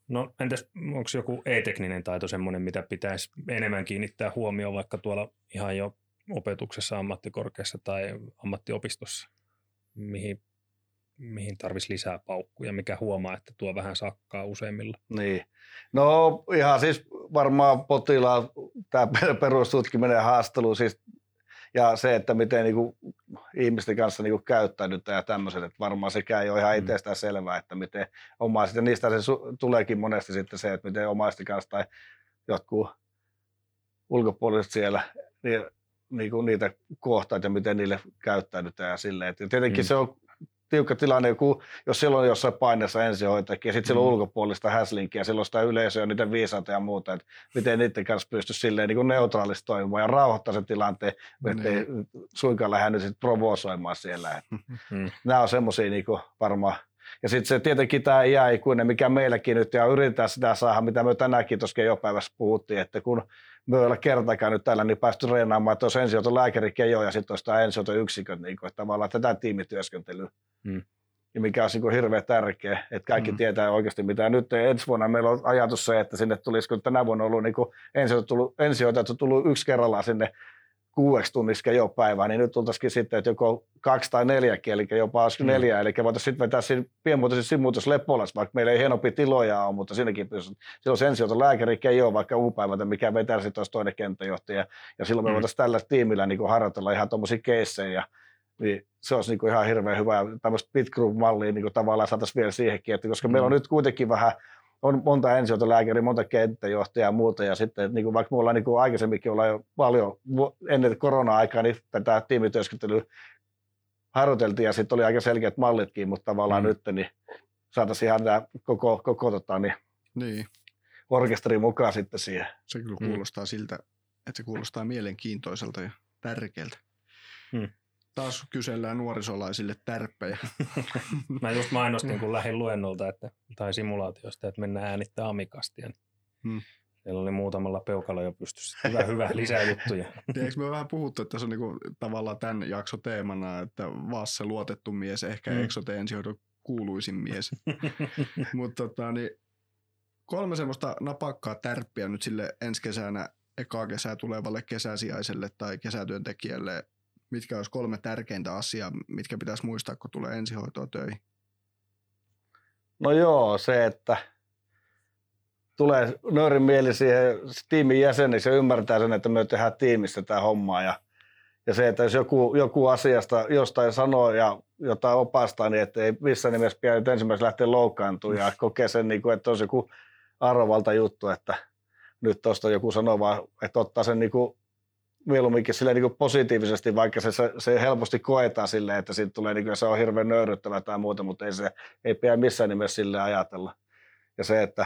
No entäs onko joku ei-tekninen taito semmoinen, mitä pitäisi enemmän kiinnittää huomioon vaikka tuolla ihan jo opetuksessa ammattikorkeassa tai ammattiopistossa? mihin, mihin tarvitsisi lisää paukkuja, mikä huomaa, että tuo vähän sakkaa useimmilla? Niin. No ihan siis varmaan potilaan tämä perustutkiminen haastelu siis, ja se, että miten niin kuin, ihmisten kanssa niin kuin, käyttäydytään ja tämmöiset, että varmaan sekään ei ole ihan mm. itsestään selvää, että miten omaiset, ja niistä se su- tuleekin monesti sitten se, että miten omaisten kanssa tai jotkut ulkopuoliset siellä, niin niin kuin niitä kohtaat ja miten niille käyttäydytään ja silleen. Et tietenkin mm. se on tiukka tilanne, joku, jos silloin on jossain paineessa ensihoitajakin ja sitten siellä on mm. ulkopuolista häslinkiä ja silloin sitä yleisöä, niiden viisaita ja muuta, että miten niiden kanssa pystyisi silleen niin neutraalisti toimimaan ja rauhoittaa sen tilanteen, että ei suinkaan lähde nyt sitten provosoimaan siellä. Mm. Nämä on semmoisia niin varmaan ja sitten se tietenkin tämä iäikuinen, mikä meilläkin nyt, ja yritetään sitä saada, mitä me tänäänkin tuossa jo päivässä puhuttiin, että kun me ei ole kertakaan nyt täällä niin päästy reenaamaan, että olisi ensihoito lääkäri kejo ja sitten olisi tämä ensihoito yksiköt, niin kuin, että tavallaan tätä tiimityöskentelyä. Hmm. Ja mikä on niin hirveän tärkeä, että kaikki hmm. tietää oikeasti mitä. Nyt ensi vuonna meillä on ajatus se, että sinne tulisi, kun tänä vuonna on ollut niin ensihoito, tullut, ensihoito on tullut yksi kerrallaan sinne kuudeksi tunnissa jo päivää, niin nyt tultaisikin sitten, että joko kaksi tai neljäkin, eli jopa mm. neljä, eli voitaisiin sitten vetää siinä pienmuotoisen simuutus Leppolas, vaikka meillä ei hienompi tiloja ole, mutta siinäkin pystyy. Silloin sen sijaan lääkäri ei ole vaikka uupäivältä, mikä vetää sitten olisi toinen kenttäjohtaja, ja silloin me mm. voitaisiin tällä tiimillä niin harjoitella ihan tuommoisia keissejä, niin se olisi niin kuin ihan hirveän hyvä, tämmöistä pit group-mallia niin tavallaan saataisiin vielä siihenkin, että koska mm. meillä on nyt kuitenkin vähän on monta ensihoitolääkäriä, monta kenttäjohtajaa ja muuta, ja sitten niin kuin vaikka me ollaan niin kuin aikaisemminkin ollaan jo paljon ennen korona-aikaa, niin tätä tiimityöskentelyä harjoiteltiin, ja sitten oli aika selkeät mallitkin, mutta tavallaan mm. nyt niin saataisiin ihan tämä koko, koko tota, niin, niin. orkesteri mukaan sitten siihen. Se kyllä mm. kuulostaa mm. siltä, että se kuulostaa mielenkiintoiselta ja tärkeältä. Mm. Taas kysellään nuorisolaisille tärppejä. Mä just mainostin, kun lähdin luennolta että, tai simulaatiosta, että mennään äänittää amikasti. Hmm. Siellä oli muutamalla peukalla jo pystyssä. Hyvä, hyvä, lisää juttuja. Eikö me vähän puhuttu, että se on niinku tavallaan tämän jakso teemana, että Vasse luotettu mies, ehkä mm. Exote ensihoidon kuuluisin mies. Mutta tota, niin kolme semmoista napakkaa tärppiä nyt sille ensi kesänä, ekaa kesää tulevalle kesäsijaiselle tai kesätyöntekijälle. Mitkä olisi kolme tärkeintä asiaa, mitkä pitäisi muistaa, kun tulee ensihoitoa töihin? No joo, se, että tulee nöyrin mieli siihen tiimin jäseniksi ja ymmärtää sen, että me tehdään tiimissä tätä hommaa. Ja, ja se, että jos joku, joku asiasta jostain sanoo ja jotain opastaa, niin että ei missään nimessä pidä nyt ensimmäisenä lähteä loukkaantumaan ja kokea sen, niin kuin, että on joku arvovalta juttu, että nyt tuosta joku sanoo vaan, että ottaa sen niin kuin mieluumminkin silleen niin positiivisesti, vaikka se, se, se, helposti koetaan silleen, että siitä tulee, niin kuin, se on hirveän nöyryttävä tai muuta, mutta ei se ei pidä missään nimessä sille ajatella. Ja se, että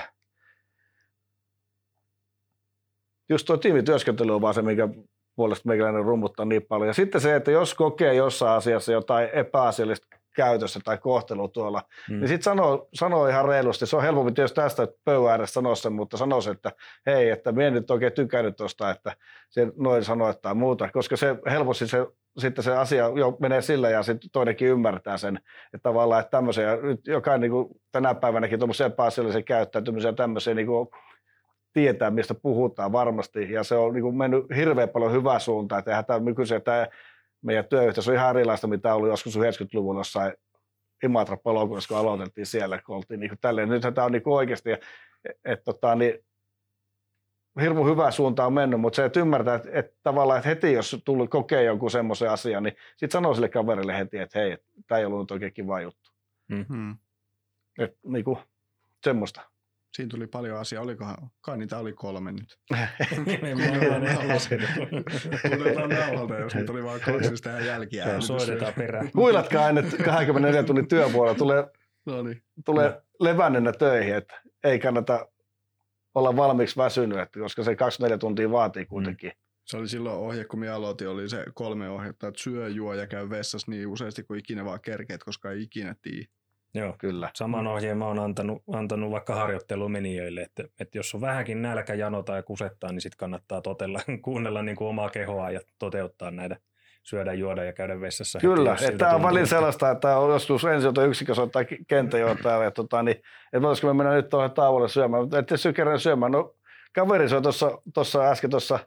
just tuo tiimityöskentely on vaan se, minkä puolesta meikäläinen rummuttaa niin paljon. Ja sitten se, että jos kokee jossain asiassa jotain epäasiallista käytössä tai kohtelua tuolla, mm. niin sitten sanoo, sanoo ihan reilusti. Se on helpompi tietysti tästä pöydän ääressä sanoa sen, mutta sanoo se, että hei, että minä en nyt oikein tykännyt tuosta, että se noin sanoo tai muuta, koska se helposti se, sitten se asia jo menee sillä ja sitten toinenkin ymmärtää sen, että tavallaan, että tämmöisiä, nyt jokainen niin kuin tänä päivänäkin tuommoisia epäasiallisia käyttäytymisiä tämmöisiä niin kuin tietää, mistä puhutaan varmasti, ja se on niin kuin mennyt hirveän paljon hyvää suuntaan, että tämä nykyisen tämä meidän työyhteisö on ihan erilaista, mitä oli joskus 90-luvulla jossain Imatra palokunnassa, kun aloitettiin siellä, kun oltiin niin tälleen. Nyt tämä on niin oikeasti, että et, tota, niin, hirmu hyvä suunta on mennyt, mutta se, että ymmärtää, että, että tavallaan, että heti jos tuli kokea jonkun semmoisen asian, niin sitten sanoo sille kaverille heti, että hei, tämä ei ollut nyt oikein kiva juttu. Mm-hmm. Että niin kuin, semmoista. Siinä tuli paljon asiaa. Olikohan, kai niitä oli kolme nyt. Otetaan nauhalta, jos niitä oli vain kaksi tähän jälkiä. Soitetaan perään. Kuilatkaa aina 24 tunnin työvuoro. Tulee, no niin. tulee no. levännenä töihin, että ei kannata olla valmiiksi väsynyt, että koska se 24 tuntia vaatii kuitenkin. Mm. Se oli silloin ohje, kun minä aloitin, oli se kolme ohjetta, että syö, juo ja käy vessassa niin useasti kuin ikinä vaan kerkeet, koska ei ikinä tiedä. Joo, kyllä. Saman mm. ohjeen mä oon antanut, antanut vaikka harjoittelumenijöille, että, että jos on vähänkin nälkä, janota ja kusettaa, niin sitten kannattaa totella, kuunnella niin kuin omaa kehoa ja toteuttaa näitä syödä, juoda ja käydä vessassa. Kyllä, että tämä on välillä sellaista, että on joskus ensihoitoyksikössä tai kenttäjohtaja, ja tota, niin, että voisiko me mennä nyt tuohon tauolle syömään, että kerran syömään, no kaveri soi tuossa äsken tuossa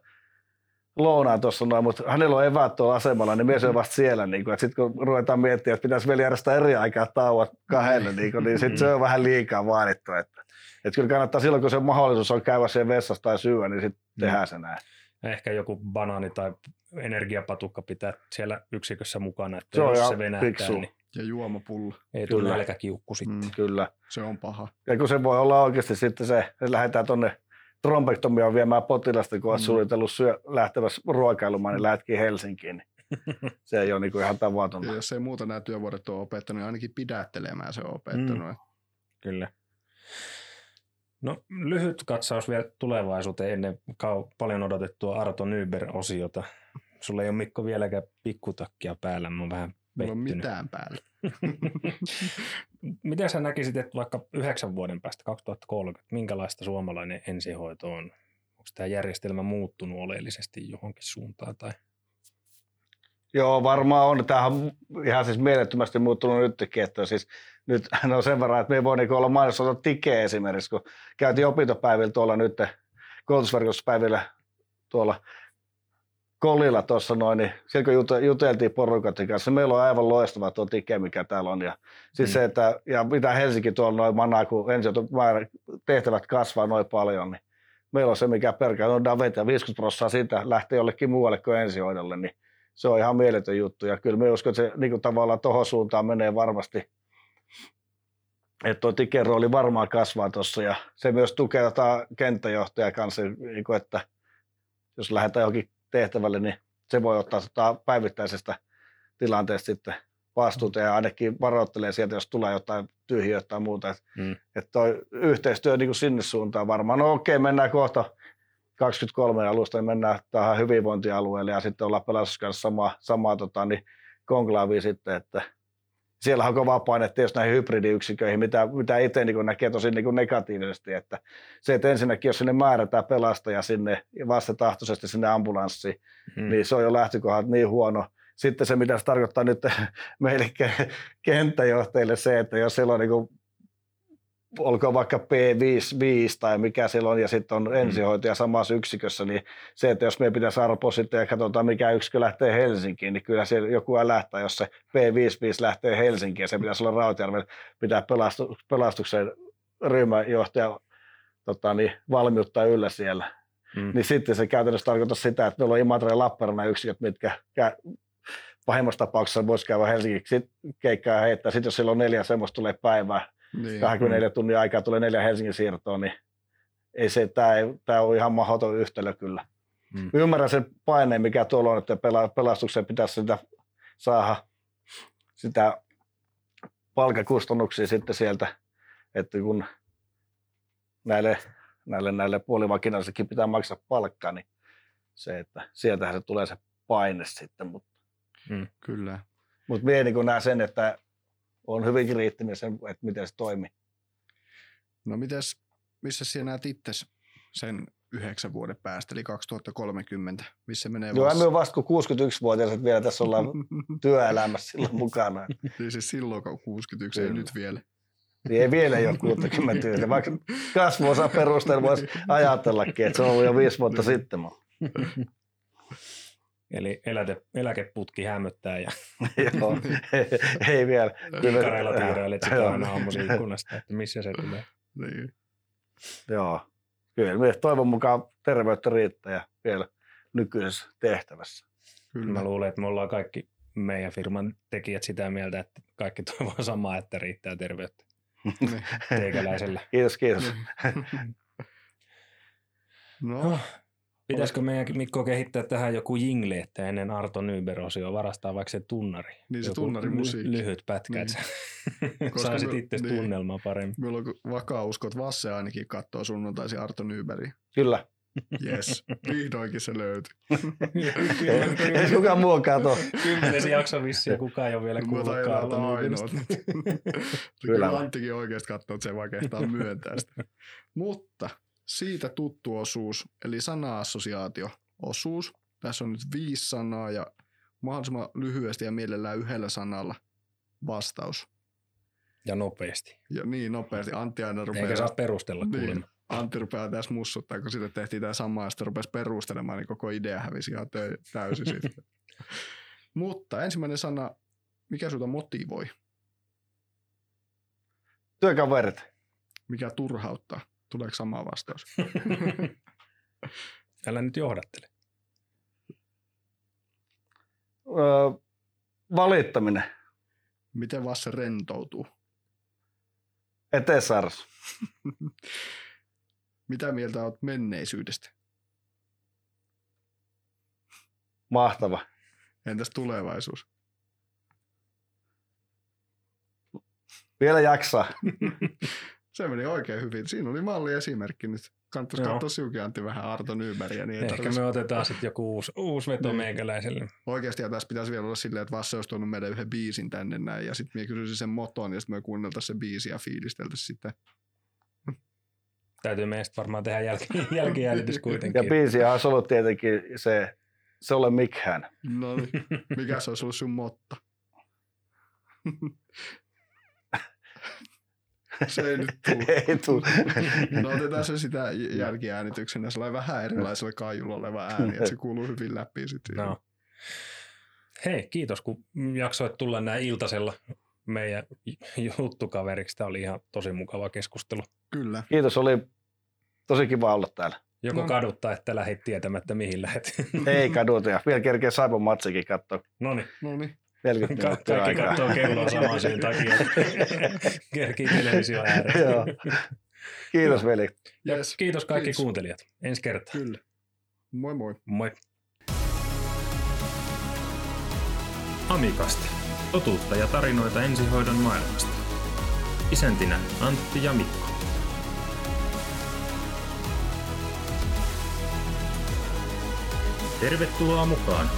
lounaan tuossa noin, mutta hänellä on eväät tuolla asemalla, niin mies on vasta siellä. Niin sitten kun ruvetaan miettimään, että pitäisi vielä järjestää eri aikaa tauot kahdelle, niin, kuin, niin sitten se on vähän liikaa vaadittu. Että, että kyllä kannattaa silloin, kun se mahdollisuus on käydä siellä vessassa tai syödä, niin sitten mm. tehdään se näin. Ehkä joku banaani tai energiapatukka pitää siellä yksikössä mukana, että se jos se venähtää, niin ja juomapullo. Ei tule nälkäkiukku sitten. Mm, kyllä. Se on paha. Ja kun se voi olla oikeasti sitten se, että lähdetään tuonne trombektomia viemään potilasta, kun olet mm. suunnitellut syö, lähtevässä ruokailumaan, niin lähetkin Helsinkiin. Se ei ole niin kuin ihan tavatonta. Ja jos ei muuta nämä työvuodet ole opettanut, niin ainakin pidättelemään se on opettanut. Mm. Kyllä. No lyhyt katsaus vielä tulevaisuuteen ennen kau- paljon odotettua Arto Nyber-osiota. Sulla ei ole Mikko vieläkään pikkutakkia päällä, mä oon vähän Mulla on mitään päällä. Miten sä näkisit, että vaikka yhdeksän vuoden päästä, 2030, minkälaista suomalainen ensihoito on? Onko tämä järjestelmä muuttunut oleellisesti johonkin suuntaan? Tai? Joo, varmaan on. Tämä on ihan siis mielettömästi muuttunut nytkin, että siis nyt no sen verran, että me ei voi niin olla mainostaa tikeä esimerkiksi, kun käytiin opintopäivillä tuolla nyt koulutusverkostuspäivillä tuolla Kolilla tuossa noin, niin siellä kun juteltiin porukatin kanssa, meillä on aivan loistava tuo tike, mikä täällä on. Ja, siis mm. se, että, ja mitä Helsinki tuolla noin manaa, kun ensin tehtävät kasvaa noin paljon, niin meillä on se, mikä perkää, on Davet ja 50 prosenttia siitä lähtee jollekin muualle kuin ensihoidolle, niin se on ihan mieletön juttu. Ja kyllä me uskon, että se niin kuin tavallaan tuohon suuntaan menee varmasti, että tuo tiken rooli varmaan kasvaa tuossa ja se myös tukee tätä kenttäjohtaja kanssa, niin kuin, että jos lähdetään johonkin tehtävälle, niin se voi ottaa sitä päivittäisestä tilanteesta sitten vastuuta ja ainakin varoittelee sieltä, jos tulee jotain tyhjiötä tai muuta. Että mm. et toi yhteistyö niin kuin sinne suuntaan varmaan. No okei, mennään kohta 23 alusta, niin mennään tähän hyvinvointialueelle ja sitten ollaan pelastuskanssa samaa, samaa tota, niin konklaavia sitten, että Siellä on kova paine tietysti näihin hybridiyksiköihin, mitä, mitä itse niin näkee tosi niin negatiivisesti, että se, että ensinnäkin jos sinne määrätään pelastaja sinne vastatahtisesti sinne ambulanssiin, hmm. niin se on jo lähtökohdat niin huono. Sitten se, mitä se tarkoittaa nyt meille kenttäjohtajille se, että jos siellä on niin olkoon vaikka P55 tai mikä siellä on, ja sitten on ensihoitaja samassa yksikössä, niin se, että jos meidän pitäisi arpoa sitten ja katsotaan, mikä yksikö lähtee Helsinkiin, niin kyllä siellä joku lähtää, jos se P55 lähtee Helsinkiin, ja se pitäisi olla Rautjärven pitää pelastu, pelastuksen ryhmäjohtaja tota, niin, valmiutta yllä siellä. Mm. Niin sitten se käytännössä tarkoittaa sitä, että meillä on Imatra ja Lappeenrannan yksiköt, mitkä pahimmassa tapauksessa voisi käydä Helsingiksi keikkaa heittää. Sitten jos siellä on neljä semmoista tulee päivää, niin. 24 mm. tunnin aikaa tulee neljä Helsingin siirtoa, niin ei se, tämä, ei, tämä on ihan mahdoton yhtälö kyllä. Mm. Ymmärrän sen paineen, mikä tuolla on, että pelastukseen pitäisi sitä saada sitä palkakustannuksia sitten sieltä, että kun näille, näille, näille puolivakinaisillekin pitää maksaa palkkaa, niin se, että sieltähän se tulee se paine sitten. Mutta, mm. Kyllä. Mutta minä niin näen sen, että on hyvin kriittinen sen, että miten se toimii. No mites, missä sinä näet itse sen yhdeksän vuoden päästä, eli 2030, missä menee Joo, me on vasta kuin 61-vuotias, vielä tässä ollaan työelämässä silloin mukana. niin siis silloin 61, Kyllä. ei nyt vielä. Niin ei vielä ole 60 vaikka kasvuosa perusteella voisi ajatellakin, että se on ollut jo viisi vuotta sitten. Eli eläke, eläkeputki hämöttää. Ja Joo, ei, ei vielä. Kareilla tiirailet sitä aina aamuisin ikkunasta, että missä se tulee. Niin. Joo, kyllä. Myös toivon mukaan terveyttä riittää ja vielä nykyisessä tehtävässä. Kyllä. Mä luulen, että me ollaan kaikki meidän firman tekijät sitä mieltä, että kaikki toivoo samaa, että riittää terveyttä niin. teikäläisellä. Kiitos, kiitos. no, no Pitäisikö meidänkin Mikko kehittää tähän joku jingle, että ennen Arto Nyberosio varastaa vaikka se tunnari? Niin se tunnari musiikki. Lyhyt pätkä, niin. että saisit itse niin. tunnelmaa paremmin. Meillä on vakaa usko, että Vasse ainakin katsoo sunnuntaisi Arto Nyberi. Kyllä. Yes, vihdoinkin se löytyi. ei kukaan muu kato. Kymmenes jakso vissiin, kukaan ei ole vielä kuullut Arto Kyllä Anttikin oikeasti katsoo, että se vaan kehtaa myöntää sitä. Mutta siitä tuttu osuus, eli sana-assosiaatio-osuus. Tässä on nyt viisi sanaa ja mahdollisimman lyhyesti ja mielellään yhdellä sanalla vastaus. Ja nopeasti. Ja niin, nopeasti. Antti aina rupeaa... Eikä saa perustella niin. Antti rupeaa tässä mussuttaa, kun sitten tehtiin tämä sama ja sitten rupesi perustelemaan, niin koko idea hävisi ihan täysin sitten. Mutta ensimmäinen sana, mikä sinulta motivoi? Työkaverit. Mikä turhauttaa? Tuleeko sama vastaus? Älä nyt johdattele. Öö, valittaminen. Miten Vasse rentoutuu? Etesars. Mitä mieltä olet menneisyydestä? Mahtava. Entäs tulevaisuus? Vielä jaksaa. Se meni oikein hyvin. Siinä oli malli esimerkki nyt. Kannattaisi katsoa siukin Antti vähän Arto Nybergia. Niin Ehkä tarvitsisi... me otetaan sitten joku uusi, uusi veto niin. meikäläiselle. Oikeasti ja tässä pitäisi vielä olla silleen, että Vasse olisi tuonut meidän yhden biisin tänne näin. Ja sitten me kysyisin sen moton ja sitten me kuunneltaisiin se biisi ja fiilisteltäisiin sitten. Täytyy meistä varmaan tehdä jälki, jälkijäljitys kuitenkin. Ja biisi olisi ollut tietenkin se, se ole mikään. No niin. Mikä se olisi ollut sun motto? Se ei nyt tule. ei tule. no otetaan se sitä jälkiäänityksenä sellainen vähän erilaisella kaijulla oleva ääni, että se kuuluu hyvin läpi sitten. No. Hei, kiitos kun jaksoit tulla näin iltasella meidän juttukaveriksi. Tämä oli ihan tosi mukava keskustelu. Kyllä. Kiitos, oli tosi kiva olla täällä. Joko no. kaduttaa, että lähdit tietämättä mihin lähet? Ei kaduta. Ja vielä kerkeä Saipon matsikin katsoa. No niin. 40 Ka- Kaikki aikaa. katsoo kelloa samaan syyn takia. Kerkii televisio ääreen. Joo. Kiitos veli. Ja yes. kiitos kaikki kiitos. kuuntelijat. Ensi kertaa. Kyllä. Moi moi. Moi. Amikasta. Totuutta ja tarinoita ensihoidon maailmasta. Isäntinä Antti ja Mikko. Tervetuloa mukaan